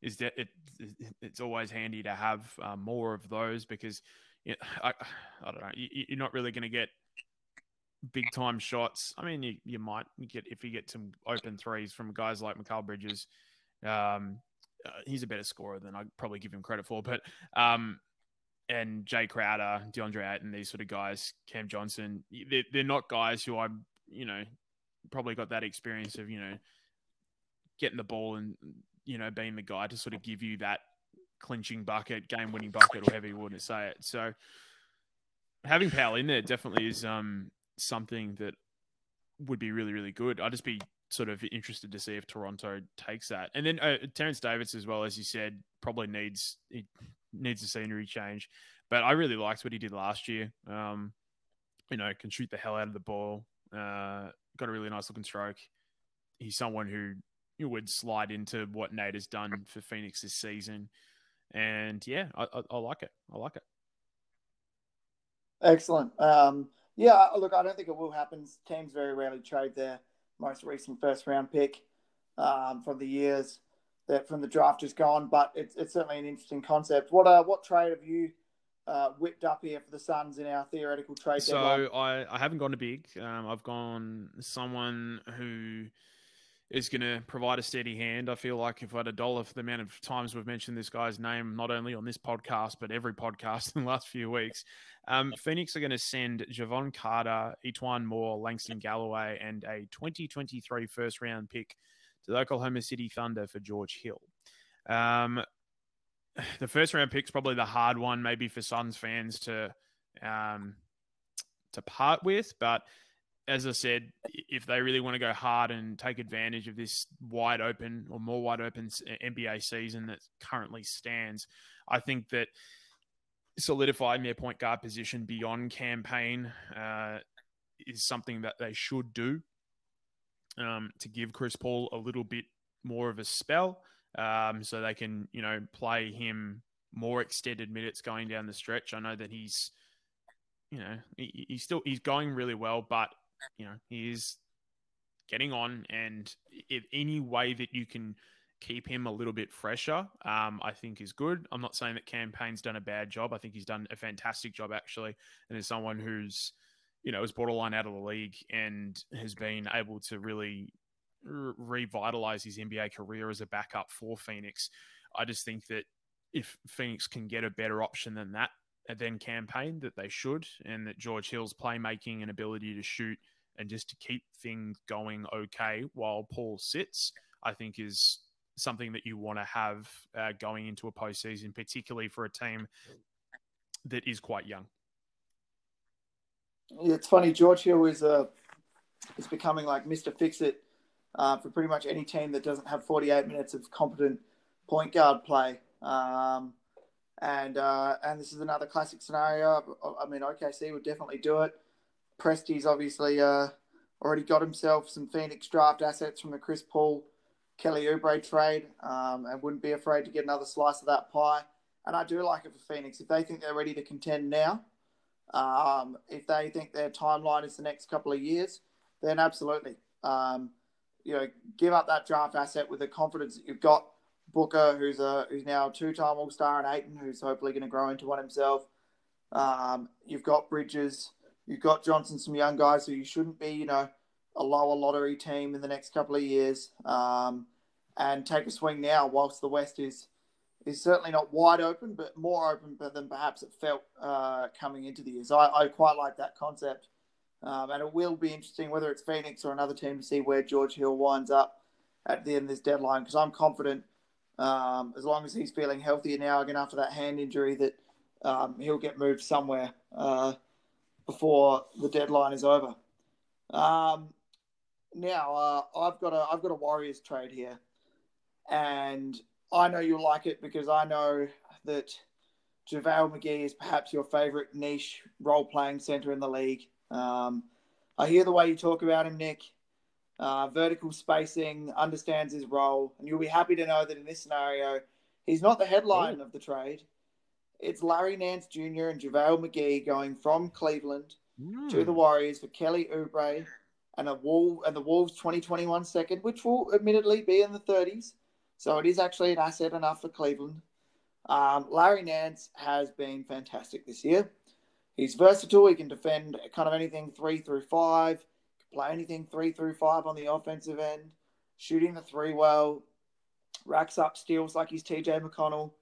Is that it, It's always handy to have uh, more of those because you know, I, I don't know. You, are not really going to get big time shots. I mean, you, you might get if you get some open threes from guys like Mikal Bridges. Um, uh, he's a better scorer than I'd probably give him credit for. But um, and Jay Crowder, DeAndre Ayton, these sort of guys, Cam Johnson, they're, they're not guys who I'm, you know, probably got that experience of, you know, getting the ball and, you know, being the guy to sort of give you that clinching bucket, game winning bucket, or however you want to say it. So having Powell in there definitely is um, something that would be really, really good. I'd just be sort of interested to see if Toronto takes that. And then uh, Terence Davis, as well as you said, probably needs needs a scenery change. But I really liked what he did last year. Um, you know, can shoot the hell out of the ball. Uh, got a really nice looking stroke. He's someone who you would slide into what Nate has done for Phoenix this season. And yeah, I, I, I like it. I like it. Excellent. Um, yeah, look, I don't think it will happen. Teams very rarely trade their most recent first round pick um, from the years that from the draft is gone. But it's, it's certainly an interesting concept. What uh, what trade have you uh, whipped up here for the Suns in our theoretical trade? So I, I haven't gone to big. Um, I've gone someone who is going to provide a steady hand. I feel like if I had a dollar for the amount of times we've mentioned this guy's name, not only on this podcast, but every podcast in the last few weeks, um, Phoenix are going to send Jevon Carter, E'Twaun Moore, Langston Galloway, and a 2023 first round pick to the Oklahoma City Thunder for George Hill. Um, the first round pick is probably the hard one, maybe for Suns fans to um, to part with, but as I said, if they really want to go hard and take advantage of this wide open or more wide open NBA season that currently stands, I think that solidifying their point guard position beyond Cam Payne uh, is something that they should do um, to give Chris Paul a little bit more of a spell um, so they can, you know, play him more extended minutes going down the stretch. I know that he's, you know, he, he's still he's going really well, but you know, he is getting on, and if any way that you can keep him a little bit fresher, um, I think is good. I'm not saying that Cam Payne's done a bad job. I think he's done a fantastic job actually, and is someone who's, you know, is borderline out of the league and has been able to really re- revitalize his NBA career as a backup for Phoenix. I just think that if Phoenix can get a better option than that, then Cam Payne, that they should, and that George Hill's playmaking and ability to shoot and just to keep things going okay while Paul sits, I think is something that you want to have uh, going into a postseason, particularly for a team that is quite young. It's funny, George Hill is uh, is becoming like Mr. Fix It uh, for pretty much any team that doesn't have 48 minutes of competent point guard play. Um, and uh, and this is another classic scenario. I mean, OKC would definitely do it. Presti's obviously uh, already got himself some Phoenix draft assets from the Chris Paul Kelly Oubre trade, um, and wouldn't be afraid to get another slice of that pie. And I do like it for Phoenix if they think they're ready to contend now. Um, if they think their timeline is the next couple of years, then absolutely. Um, you know, give up that draft asset with the confidence that you've got. Booker, who's a who's now a two-time All-Star, and Ayton, who's hopefully going to grow into one himself. Um, you've got Bridges, you've got Johnson, some young guys who you shouldn't be, you know, a lower lottery team in the next couple of years, um, and take a swing now. Whilst the West is is certainly not wide open, but more open than perhaps it felt uh, coming into the year. So I, I quite like that concept. Um, and it will be interesting whether it's Phoenix or another team to see where George Hill winds up at the end of this deadline because I'm confident um, as long as he's feeling healthier now again after that hand injury that um, he'll get moved somewhere uh, before the deadline is over. Um, now uh, I've got a I've got a Warriors trade here, and I know you'll like it because I know that JaVale McGee is perhaps your favorite niche role playing center in the league. Um, I hear the way you talk about him, Nick. Uh, vertical spacing, understands his role, and you'll be happy to know that in this scenario, he's not the headline of the trade. It's Larry Nance Jr. and JaVale McGee going from Cleveland mm. to the Warriors for Kelly Oubre and a Wolf and the Wolves 2021 second, which will admittedly be in the 30s. So it is actually an asset enough for Cleveland. Um, Larry Nance has been fantastic this year. He's versatile. He can defend kind of anything three through five, play anything three through five on the offensive end, shooting the three well, racks up steals like he's TJ McConnell,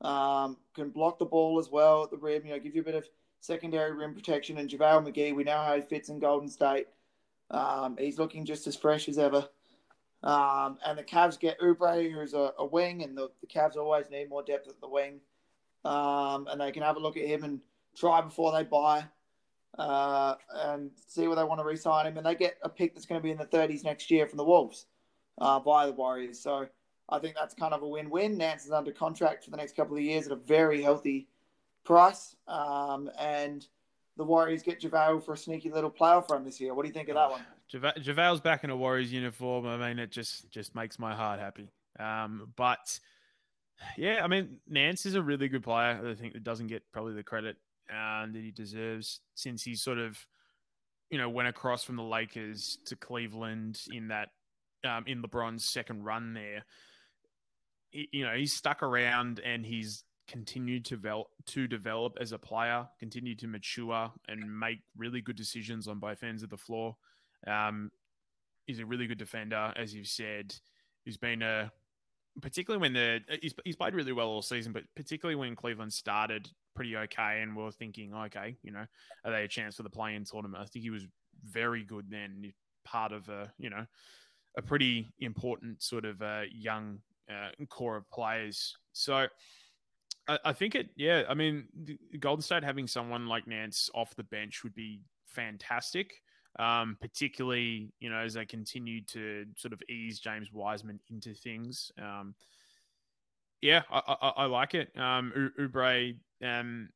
um, can block the ball as well at the rim, you know, give you a bit of secondary rim protection. And JaVale McGee, we know how he fits in Golden State. Um, he's looking just as fresh as ever. Um, and the Cavs get Oubre, who's a, a wing, and the, the Cavs always need more depth at the wing. Um, and they can have a look at him and try before they buy uh, and see where they want to re-sign him. And they get a pick that's going to be in the 30s next year from the Wolves uh, by the Warriors. So I think that's kind of a win-win. Nance is under contract for the next couple of years at a very healthy price, um, and the Warriors get JaVale for a sneaky little playoff run this year. What do you think of that one? JaVale's back in a Warriors uniform. I mean, it just just makes my heart happy. Um, but yeah, I mean, Nance is a really good player. I think that doesn't get probably the credit um, that he deserves since he sort of, you know, went across from the Lakers to Cleveland in that um, in LeBron's second run there. you know, he's stuck around and he's continued to develop, to develop as a player, continued to mature and make really good decisions on both ends of the floor. Um, he's a really good defender, as you've said. He's been a particularly when the he's, he's played really well all season, but particularly when Cleveland started pretty okay, and we are thinking, okay, you know, are they a chance for the play-in tournament? I think he was very good then, part of a you know a pretty important sort of uh, young uh, core of players. So I, I think it, yeah. I mean, Golden State having someone like Nance off the bench would be fantastic. Um, particularly, you know, as they continue to sort of ease James Wiseman into things. Um, yeah, I, I, I, like it. Um, Oubre um,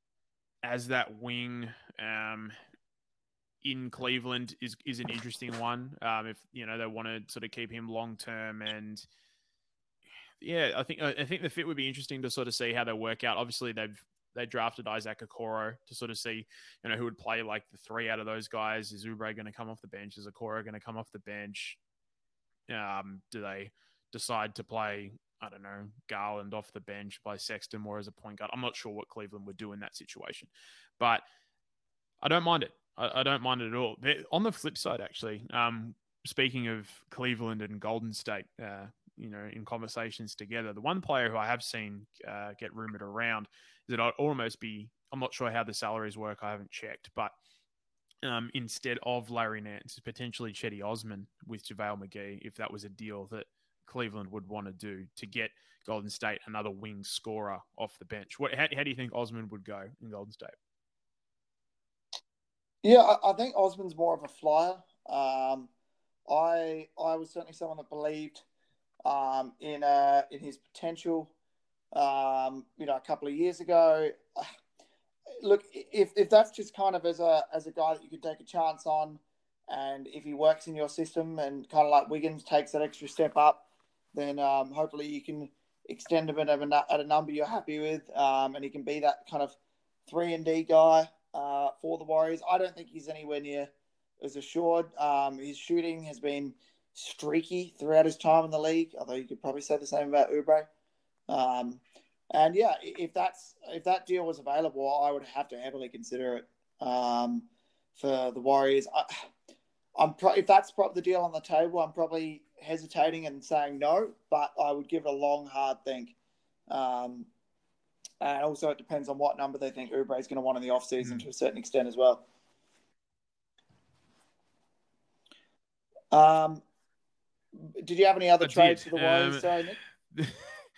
as that wing um, in Cleveland is is an interesting one. Um, if you know they want to sort of keep him long term and yeah, I think I think the fit would be interesting to sort of see how they work out. Obviously, they've they drafted Isaac Okoro to sort of see, you know, who would play like the three out of those guys. Is Oubre going to come off the bench? Is Okoro going to come off the bench? Um, do they decide to play I don't know, Garland off the bench by Sexton more as a point guard. I'm not sure what Cleveland would do in that situation, but I don't mind it. I, I don't mind it at all. on the flip side, actually, um, speaking of Cleveland and Golden State, uh, you know, in conversations together, the one player who I have seen uh, get rumored around is that I'd almost be, I'm not sure how the salaries work, I haven't checked, but um, instead of Larry Nance, potentially Cedi Osman with JaVale McGee, if that was a deal that Cleveland would want to do to get Golden State another wing scorer off the bench. What, how, how do you think Osman would go in Golden State? Yeah, I, I think Osman's more of a flyer. Um, I I was certainly someone that believed um, in uh, in his potential. Um, you know, a couple of years ago. Look, if, if that's just kind of as a as a guy that you could take a chance on, and if he works in your system and kind of like Wiggins takes that extra step up, then um, hopefully you can extend him at a, at a number you're happy with, um, and he can be that kind of three and D guy uh, for the Warriors. I don't think he's anywhere near as assured. Um, his shooting has been streaky throughout his time in the league, although you could probably say the same about Oubre. Um, and yeah, if that's if that deal was available, I would have to heavily consider it um, for the Warriors. I, I'm pro- if that's the deal on the table, I'm probably hesitating and saying no, but I would give it a long, hard think. Um, and also, it depends on what number they think Oubre is going to want in the off season mm. to a certain extent as well. Um, did you have any other I trades did. for the Warriors? Um, sorry, Nick?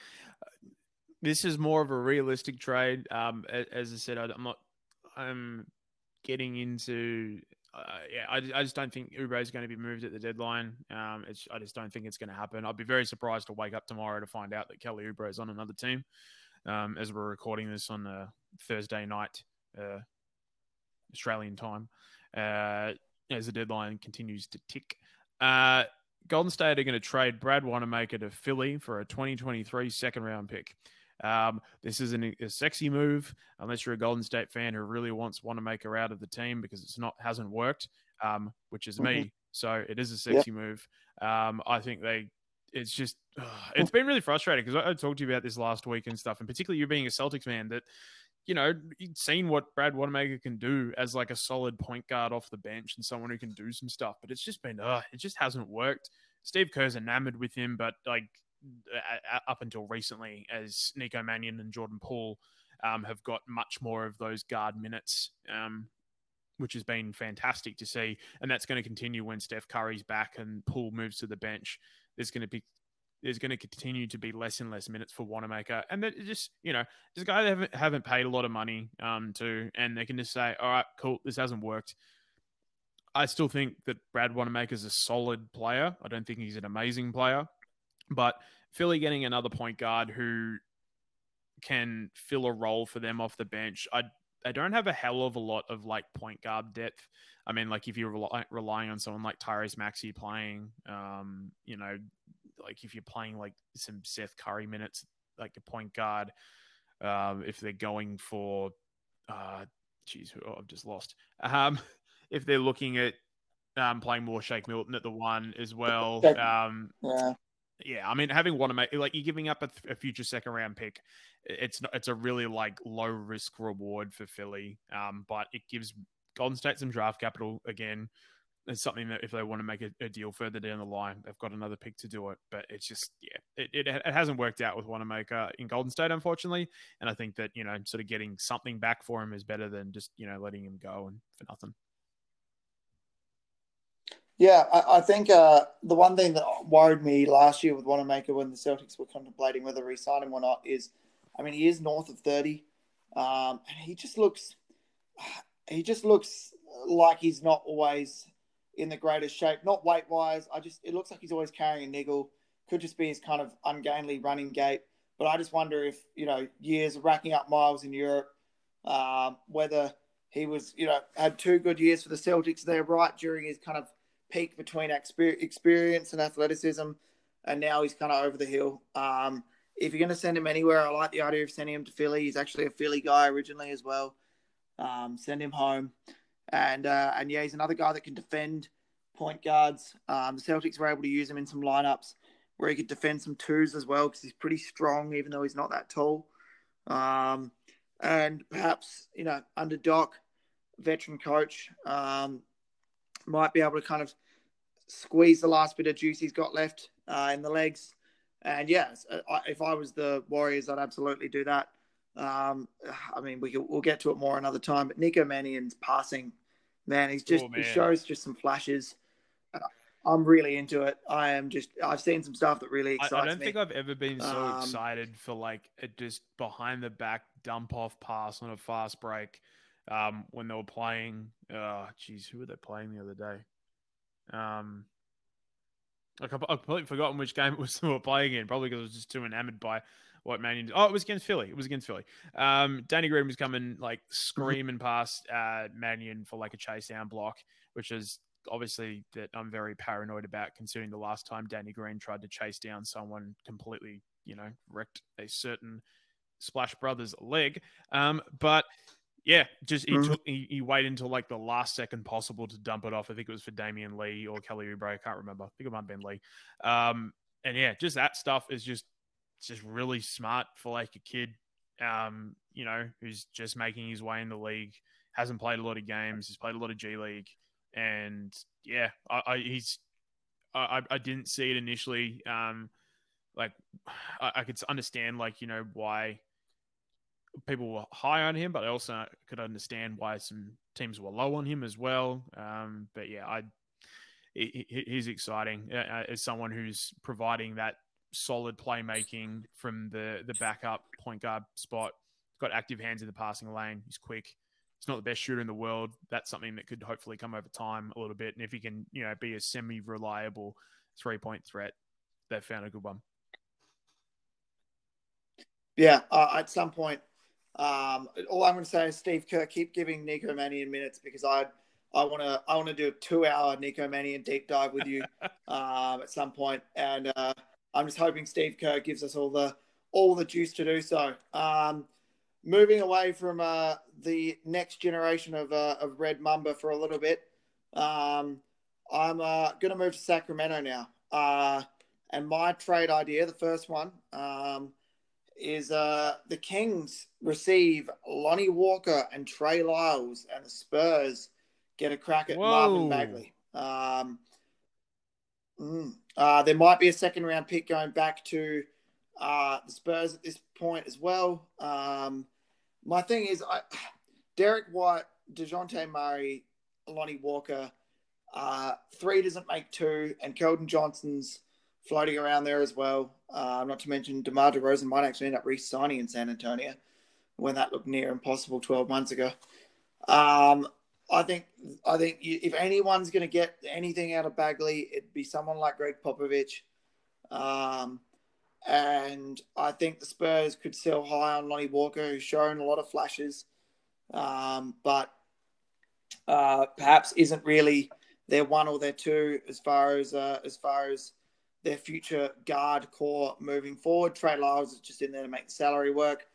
this is more of a realistic trade. Um, as I said, I'm not. I'm getting into uh, yeah, I, I just don't think Oubre is going to be moved at the deadline. Um, I just don't think it's going to happen. I'd be very surprised to wake up tomorrow to find out that Kelly Oubre is on another team. Um, as we're recording this on a Thursday night, uh, Australian time, uh, as the deadline continues to tick. Uh, Golden State are going to trade Brad Wanamaker to Philly for a 2023 second round pick. Um, this isn't a sexy move unless you're a Golden State fan who really wants Wanamaker out of the team because it's not hasn't worked, um, which is mm-hmm. me. So it is a sexy yep. move. Um, I think they. It's just uh, it's been really frustrating because I, I, talked to you about this last week and stuff, and particularly you being a Celtics man that. You know, you've seen what Brad Wanamaker can do as like a solid point guard off the bench and someone who can do some stuff, but it's just been, uh, it just hasn't worked. Steve Kerr's enamored with him, but like up until recently, as Nico Mannion and Jordan Poole um, have got much more of those guard minutes, um, which has been fantastic to see. And that's going to continue when Steph Curry's back and Poole moves to the bench. There's going to be there's going to continue to be less and less minutes for Wanamaker, and that just you know, a guy they haven't haven't paid a lot of money um, to, and they can just say, all right, cool, this hasn't worked. I still think that Brad Wanamaker is a solid player. I don't think he's an amazing player. But Philly getting another point guard who can fill a role for them off the bench. I I don't have a hell of a lot of like point guard depth. I mean, like if you're rely, relying on someone like Tyrese Maxey playing, um, you know, like if you're playing like some Seth Curry minutes, like a point guard, um, if they're going for, uh, geez, oh, I've just lost. Um, if they're looking at um, playing more Shake Milton at the one as well, um, yeah yeah, I mean, having make like you're giving up a, a, future second round pick, it's not, it's a really like low risk reward for Philly. Um, but it gives Golden State some draft capital again. It's something that if they want to make a, a, deal further down the line, they've got another pick to do it. But it's just yeah, it, it, it hasn't worked out with Wanamaker in Golden State, unfortunately. And I think that you know, sort of getting something back for him is better than just you know letting him go and for nothing. Yeah, I, I think uh, the one thing that worried me last year with Wanamaker when the Celtics were contemplating whether to re-sign him or not is, I mean, he is north of thirty, um, and he just looks, he just looks like he's not always in the greatest shape. Not weight wise, I just it looks like he's always carrying a niggle. Could just be his kind of ungainly running gait. But I just wonder if you know years of racking up miles in Europe, um, whether he was you know had two good years for the Celtics there right during his kind of peak between experience and athleticism, and now he's kind of over the hill. Um, if you're going to send him anywhere, I like the idea of sending him to Philly. He's actually a Philly guy originally as well. Um, send him home, and uh, and yeah, he's another guy that can defend point guards. Um, the Celtics were able to use him in some lineups where he could defend some twos as well because he's pretty strong, even though he's not that tall. Um, and perhaps you know under Doc, veteran coach, um, might be able to kind of squeeze the last bit of juice he's got left uh, in the legs. And yes, uh, if I was the Warriors, I'd absolutely do that. Um, I mean, we will get to it more another time. But Nico Mannion's passing, man, he's just oh, man. he shows just some flashes. I'm really into it. I am just. I've seen some stuff that really excites me. I don't me. think I've ever been so um, excited for like a just behind the back dump off pass on a fast break. Um, when they were playing, oh, geez, who were they playing the other day? Um, I've completely forgotten which game it was they were playing in. Probably because I was just too enamored by what Mannion. Oh, it was against Philly. It was against Philly. Um, Danny Green was coming like screaming past uh, Mannion for like a chase down block, which is obviously that I'm very paranoid about considering the last time Danny Green tried to chase down someone completely, you know, wrecked a certain Splash Brothers leg. Um, but yeah, just he mm-hmm. took he, he, waited until like the last second possible to dump it off. I think it was for Damion Lee or Kelly Oubre. I can't remember. I think it might have been Lee. Um, and yeah, just that stuff is just just really smart for like a kid, um, you know, who's just making his way in the league. Hasn't played a lot of games. He's played a lot of G League and yeah, I, I he's I, I didn't see it initially. Um, like I, I could understand like you know why people were high on him, but I also could understand why some teams were low on him as well. Um, but yeah, I he, he's exciting uh, uh, as someone who's providing that solid playmaking from the the backup point guard spot. Got active hands in the passing lane. He's quick he's not the best shooter in the world. That's something that could hopefully come over time a little bit. And if he can, you know, be a semi-reliable three-point threat, they've found a good one. Yeah, uh, at some point, um, all I'm going to say is Steve Kerr, keep giving Nico Mannion minutes because I I want to I want to do a two hour Nico Mannion deep dive with you um, at some point, and uh, I'm just hoping Steve Kerr gives us all the all the juice to do so. Um, moving away from uh, the next generation of, uh, of Red Mamba for a little bit, um, I'm uh, going to move to Sacramento now. Uh, and my trade idea, the first one, um, is uh, the Kings receive Lonnie Walker and Trey Lyles, and the Spurs get a crack at Whoa. Marvin Bagley. Um, mm, uh, there might be a second round pick going back to uh, the Spurs at this point as well. Um, my thing is, I, Derrick White, Dejounte Murray, Lonnie Walker, uh, three doesn't make two, and Keldon Johnson's floating around there as well. Uh, not to mention DeMar DeRozan might actually end up re-signing in San Antonio when that looked near impossible 12 months ago. Um, I think I think if anyone's going to get anything out of Bagley, it'd be someone like Gregg Popovich. Um, and I think the Spurs could sell high on Lonnie Walker, who's shown a lot of flashes, um, but uh, perhaps isn't really their one or their two as far as uh, as far as their future guard core moving forward. Trey Lyles is just in there to make the salary work.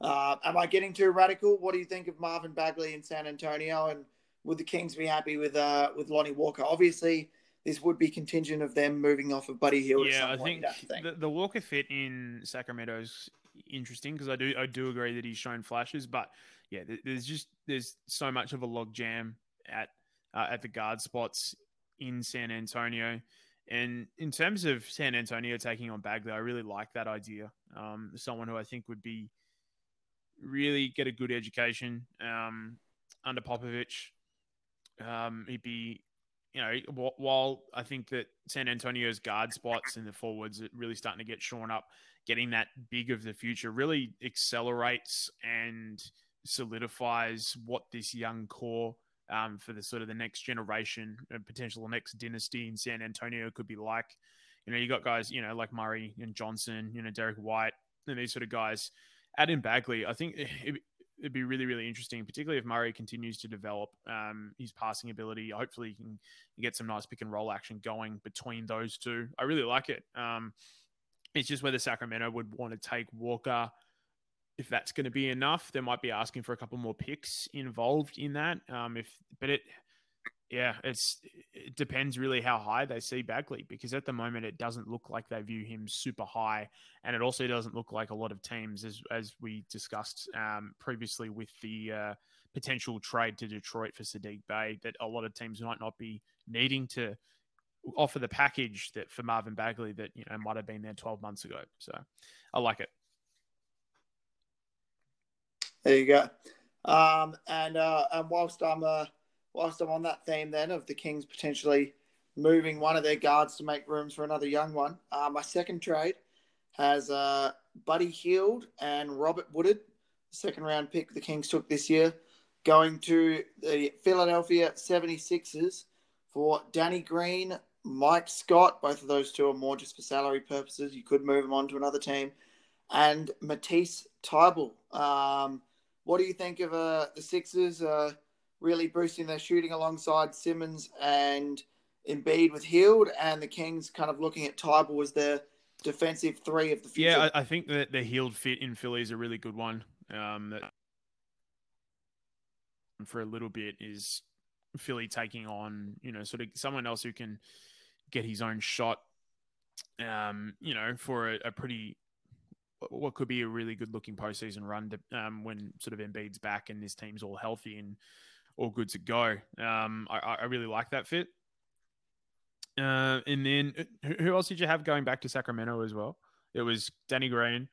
Uh, am I getting too radical? What do you think of Marvin Bagley in San Antonio? And would the Kings be happy with uh, with Lonnie Walker? Obviously, this would be contingent of them moving off of Buddy Hield. Yeah, I think, think, The, the Walker fit in Sacramento is interesting because I do I do agree that he's shown flashes, but yeah, there's just there's so much of a log jam at uh, at the guard spots in San Antonio. And in terms of San Antonio taking on Bagley, I really like that idea. Um, someone who I think would be really get a good education um, under Popovich. Um, he'd be you know, while I think that San Antonio's guard spots and the forwards are really starting to get shorn up, getting that big of the future really accelerates and solidifies what this young core um, for the sort of the next generation, and potential next dynasty in San Antonio could be like. You know, you got guys, you know, like Murray and Johnson, you know, Derrick White, and these sort of guys. Add in Bagley, I think it, it'd be really, really interesting, particularly if Murray continues to develop um, his passing ability. Hopefully, he can get some nice pick and roll action going between those two. I really like it. Um, it's just whether Sacramento would want to take Walker. If that's going to be enough, they might be asking for a couple more picks involved in that. Um, if but it, yeah, it's it depends really how high they see Bagley because at the moment it doesn't look like they view him super high, and it also doesn't look like a lot of teams, as as we discussed um, previously with the uh, potential trade to Detroit for Saddiq Bey that a lot of teams might not be needing to offer the package that for Marvin Bagley that you know might have been there twelve months ago. So I like it. There you go. Um, and uh, and whilst I'm uh, whilst I'm on that theme, then of the Kings potentially moving one of their guards to make rooms for another young one, uh, my second trade has uh, Buddy Hield and Robert Woodard, second round pick the Kings took this year, going to the Philadelphia 76ers for Danny Green, Mike Scott. Both of those two are more just for salary purposes. You could move them on to another team. And Matisse Thybulle. Um, what do you think of uh, the Sixers uh, really boosting their shooting alongside Simmons and Embiid with Hield, and the Kings kind of looking at Thybulle as their defensive three of the future? Yeah, I, I think that the Hield fit in Philly is a really good one. Um, that for a little bit is Philly taking on, you know, sort of someone else who can get his own shot, um, you know, for a, a pretty what could be a really good looking postseason run to, um, when sort of Embiid's back and this team's all healthy and all good to go. Um, I, I really like that fit. Uh, and then who else did you have going back to Sacramento as well? It was Danny Green.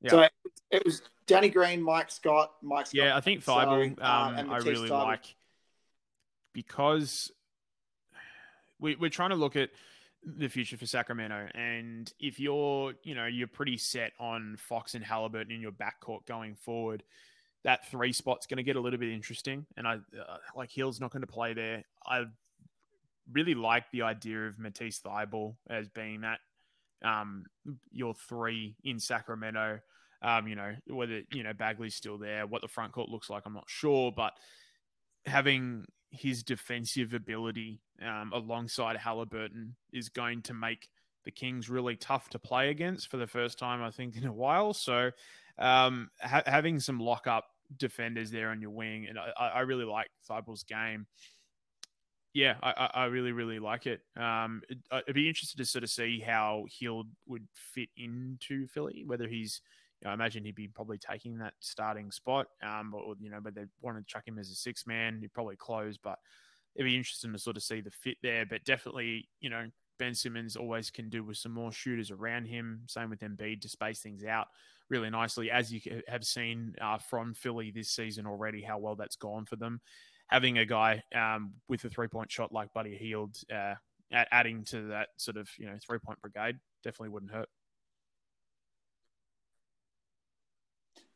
Yeah. So it was Danny Green, Mike Scott, Mike Scott. Yeah, I think Thybulle, so, um, um I really like because we, we're trying to look at the future for Sacramento. And if you're, you know, you're pretty set on Fox and Halliburton in your backcourt going forward, that three spot's going to get a little bit interesting. And I uh, like Hield's not going to play there. I really like the idea of Matisse Thybulle as being that um, your three in Sacramento. Um, you know, whether, you know, Bagley's still there, what the front court looks like, I'm not sure. But having his defensive ability um, alongside Halliburton is going to make the Kings really tough to play against for the first time, I think, in a while. So um, ha- having some lockup defenders there on your wing, and I, I really like Thybulle's game. Yeah, I, I, really, really like it. Um. I'd be interested to sort of see how Hield would fit into Philly, whether he's you know, I imagine he'd be probably taking that starting spot. Um, you know, but they want to chuck him as a six man. He'd probably close, but it'd be interesting to sort of see the fit there. But definitely, you know, Ben Simmons always can do with some more shooters around him. Same with Embiid to space things out really nicely, as you have seen uh, from Philly this season already, how well that's gone for them. Having a guy um, with a three point shot like Buddy Hield, uh, adding to that sort of you know three point brigade definitely wouldn't hurt.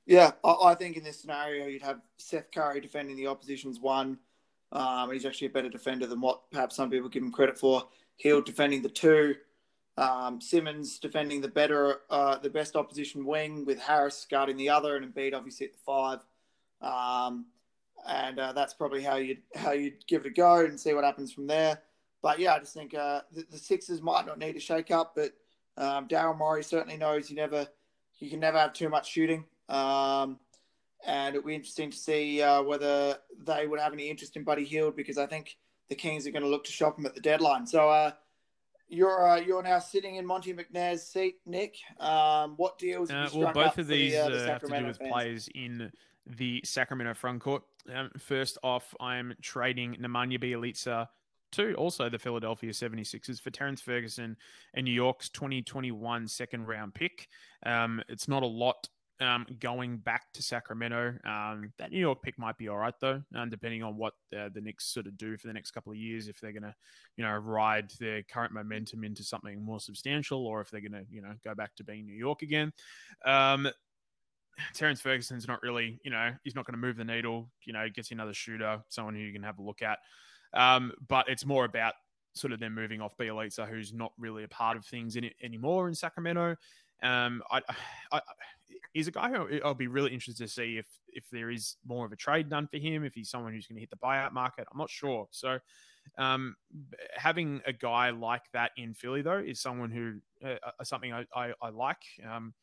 Yeah, I, think in this scenario, you'd have Seth Curry defending the opposition's one. Um, he's actually a better defender than what perhaps some people give him credit for. Hield defending the two. Um, Simmons defending the better, uh, the best opposition wing with Harris guarding the other, and Embiid obviously at the five. Um, and uh, that's probably how you'd how you'd give it a go and see what happens from there. But yeah, I just think uh, the, the, Sixers might not need a shake up, but um, Daryl Morey certainly knows you never you can never have too much shooting. Um, and it'll be interesting to see uh, whether they would have any interest in Buddy Hield because I think the Kings are going to look to shop him at the deadline. So uh, you're uh, you're now sitting in Monte McNair's seat, Nick. Um, what deals? Uh, well, both of these the, uh, the have to do with fans? players in the Sacramento front court. Um, first off, I'm trading Nemanja Bjelica to also the Philadelphia 76ers for Terrance Ferguson and New York's 2021 second round pick. Um, it's not a lot um, going back to Sacramento. Um, that New York pick might be all right though, um, depending on what the, the Knicks sort of do for the next couple of years. If they're going to, you know, ride their current momentum into something more substantial, or if they're going to, you know, go back to being New York again. Um, Terrance Ferguson's not really, you know, he's not going to move the needle. You know, gets another shooter, someone who you can have a look at. Um, but it's more about sort of them moving off Bjelica, who's not really a part of things in it anymore in Sacramento. Um, I, I, he's a guy who I'll be really interested to see if if there is more of a trade done for him, if he's someone who's going to hit the buyout market. I'm not sure. So, um, having a guy like that in Philly though is someone who uh, uh something I, I, I like. Um,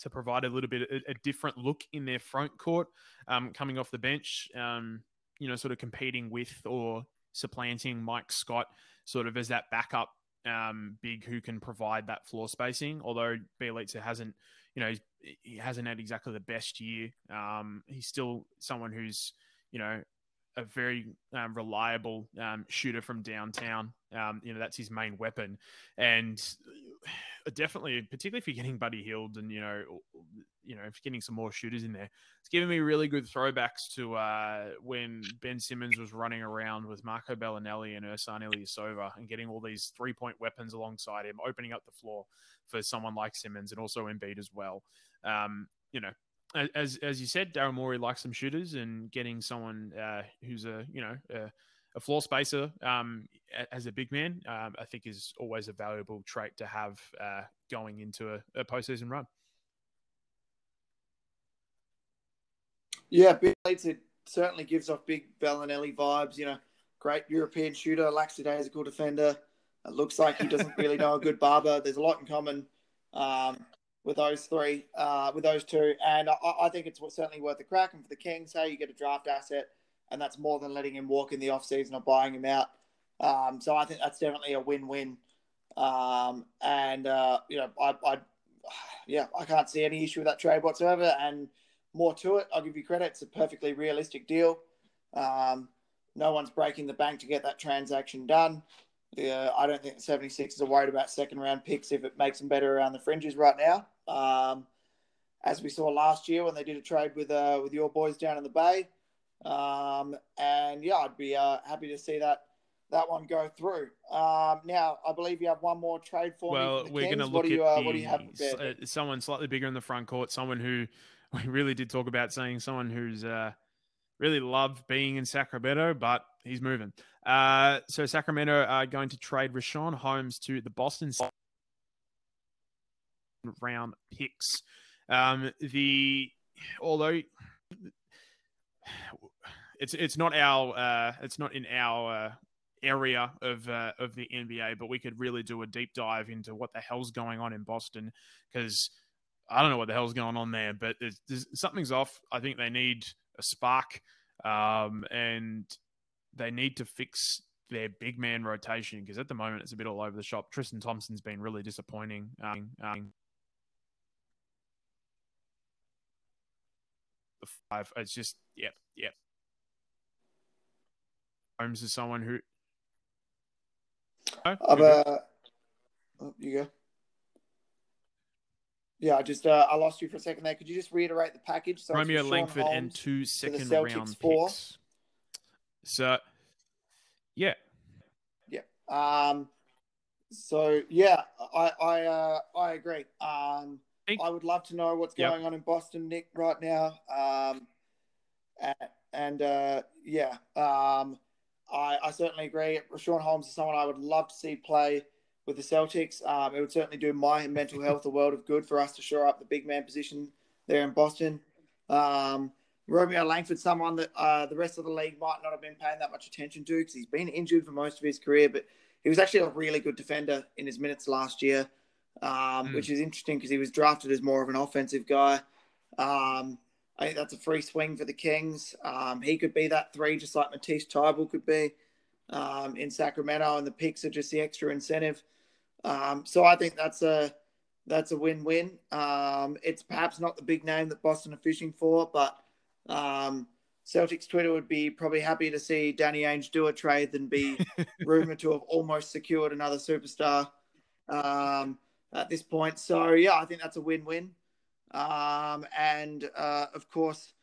to provide a little bit a, a different look in their front court, um, coming off the bench. Um, you know, sort of competing with or supplanting Mike Scott, sort of as that backup um, big who can provide that floor spacing. Although Bjelica hasn't, you know, he hasn't had exactly the best year. Um, he's still someone who's, you know, a very um, reliable um, shooter from downtown. Um, you know, that's his main weapon, and definitely, particularly if you're getting Buddy Hield and you know, you know, if you're getting some more shooters in there, it's giving me really good throwbacks to uh, when Ben Simmons was running around with Marco Belinelli and Ersan Ilyasova and getting all these three point weapons alongside him, opening up the floor for someone like Simmons and also Embiid as well. Um, you know, as as you said, Daryl Morey likes some shooters and getting someone uh, who's a you know a floor spacer um, as a big man, um, I think is always a valuable trait to have uh, going into a, a postseason run. Yeah, Bill it certainly gives off big Belinelli vibes. You know, great European shooter. Laxide is a good defender. It looks like he doesn't really know a good barber. There's a lot in common. Um, with those three, uh, with those two, and I, I, think it's certainly worth a crack. And for the Kings, hey, you get a draft asset, and that's more than letting him walk in the off season or buying him out. Um, so I think that's definitely a win-win. Um, and uh, you know, I, I, yeah, I can't see any issue with that trade whatsoever. And more to it, I'll give you credit. It's a perfectly realistic deal. Um, no one's breaking the bank to get that transaction done. Yeah, I don't think the 76ers are worried about second round picks if it makes them better around the fringes right now. Um, as we saw last year when they did a trade with uh, with your boys down in the Bay. Um, and yeah, I'd be uh, happy to see that that one go through. Um, now, I believe you have one more trade for well, me. we're going to look what at you, uh, the, what do you have uh, someone slightly bigger in the front court, someone who we really did talk about saying someone who's uh, really loved being in Sacramento, but he's moving. Uh, so Sacramento are going to trade Richaun Holmes to the Boston round picks. Um, the although it's it's not our uh, it's not in our uh, area of uh, of the NBA, but we could really do a deep dive into what the hell's going on in Boston because I don't know what the hell's going on there, but there's, there's, something's off. I think they need a spark, um, and they need to fix their big man rotation because at the moment it's a bit all over the shop. Tristan Thompson's been really disappointing. Um, um, five, it's just yep, yep. Holmes is someone who. Oh, uh, oh, you go. Yeah, I just uh, I lost you for a second there. Could you just reiterate the package? So Romeo Langford Holmes and two second round four. picks. So, yeah, yeah. Um, so yeah, I I uh, I agree. Um, I would love to know what's going yep. on in Boston, Nick, right now. Um, and, and uh, yeah, um, I, I certainly agree. Richaun Holmes is someone I would love to see play with the Celtics. Um, it would certainly do my mental health a world of good for us to shore up the big man position there in Boston. Um, Romeo Langford, someone that uh, the rest of the league might not have been paying that much attention to because he's been injured for most of his career, but he was actually a really good defender in his minutes last year, um, mm. which is interesting because he was drafted as more of an offensive guy. Um, I think that's a free swing for the Kings. Um, he could be that three, just like Matisse Thybulle could be um, in Sacramento, and the picks are just the extra incentive. Um, so I think that's a that's a win-win. Um, it's perhaps not the big name that Boston are fishing for, but um, Celtics Twitter would be probably happy to see Danny Ainge do a trade than be rumored to have almost secured another superstar um, at this point. So yeah, I think that's a win-win. Um, and uh, of course,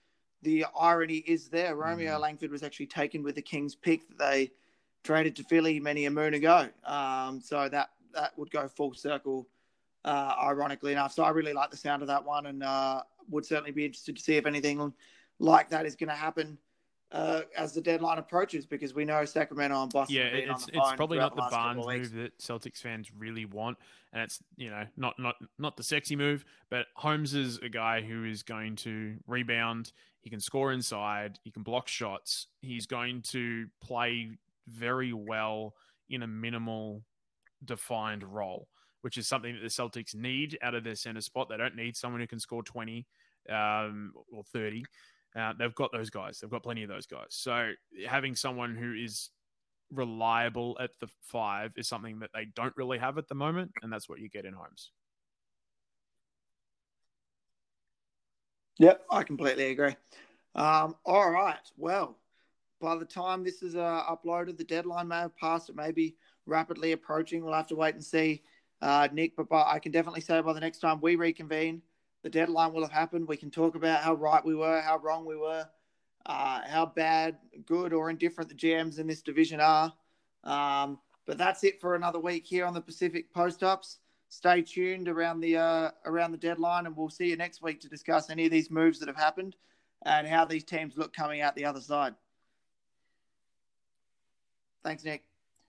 the irony is there. Romeo mm. Langford was actually taken with the Kings pick that they traded to Philly many a moon ago. Um, so that that would go full circle, uh, ironically enough. So I really like the sound of that one, and uh, would certainly be interested to see if anything like that is going to happen uh, as the deadline approaches because we know Sacramento and Boston. Yeah, it's it's probably not the, Barnes move that Celtics fans really want, and it's you know not not not the sexy move, but Holmes is a guy who is going to rebound. He can score inside. He can block shots. He's going to play very well in a minimal defined role, which is something that the Celtics need out of their center spot. They don't need someone who can score twenty um, or thirty Uh, they've got those guys. They've got plenty of those guys. So having someone who is reliable at the five is something that they don't really have at the moment, and that's what you get in Holmes. Yep, I completely agree. Um, all right. Well, by the time this is uh, uploaded, the deadline may have passed. It may be rapidly approaching. We'll have to wait and see, uh, Nick. But by, I can definitely say by the next time we reconvene, the deadline will have happened. We can talk about how right we were, how wrong we were, uh, how bad, good, or indifferent the GMs in this division are. Um, but that's it for another week here on the Pacific Post Ups. Stay tuned around the uh, around the deadline, and we'll see you next week to discuss any of these moves that have happened and how these teams look coming out the other side. Thanks, Nick.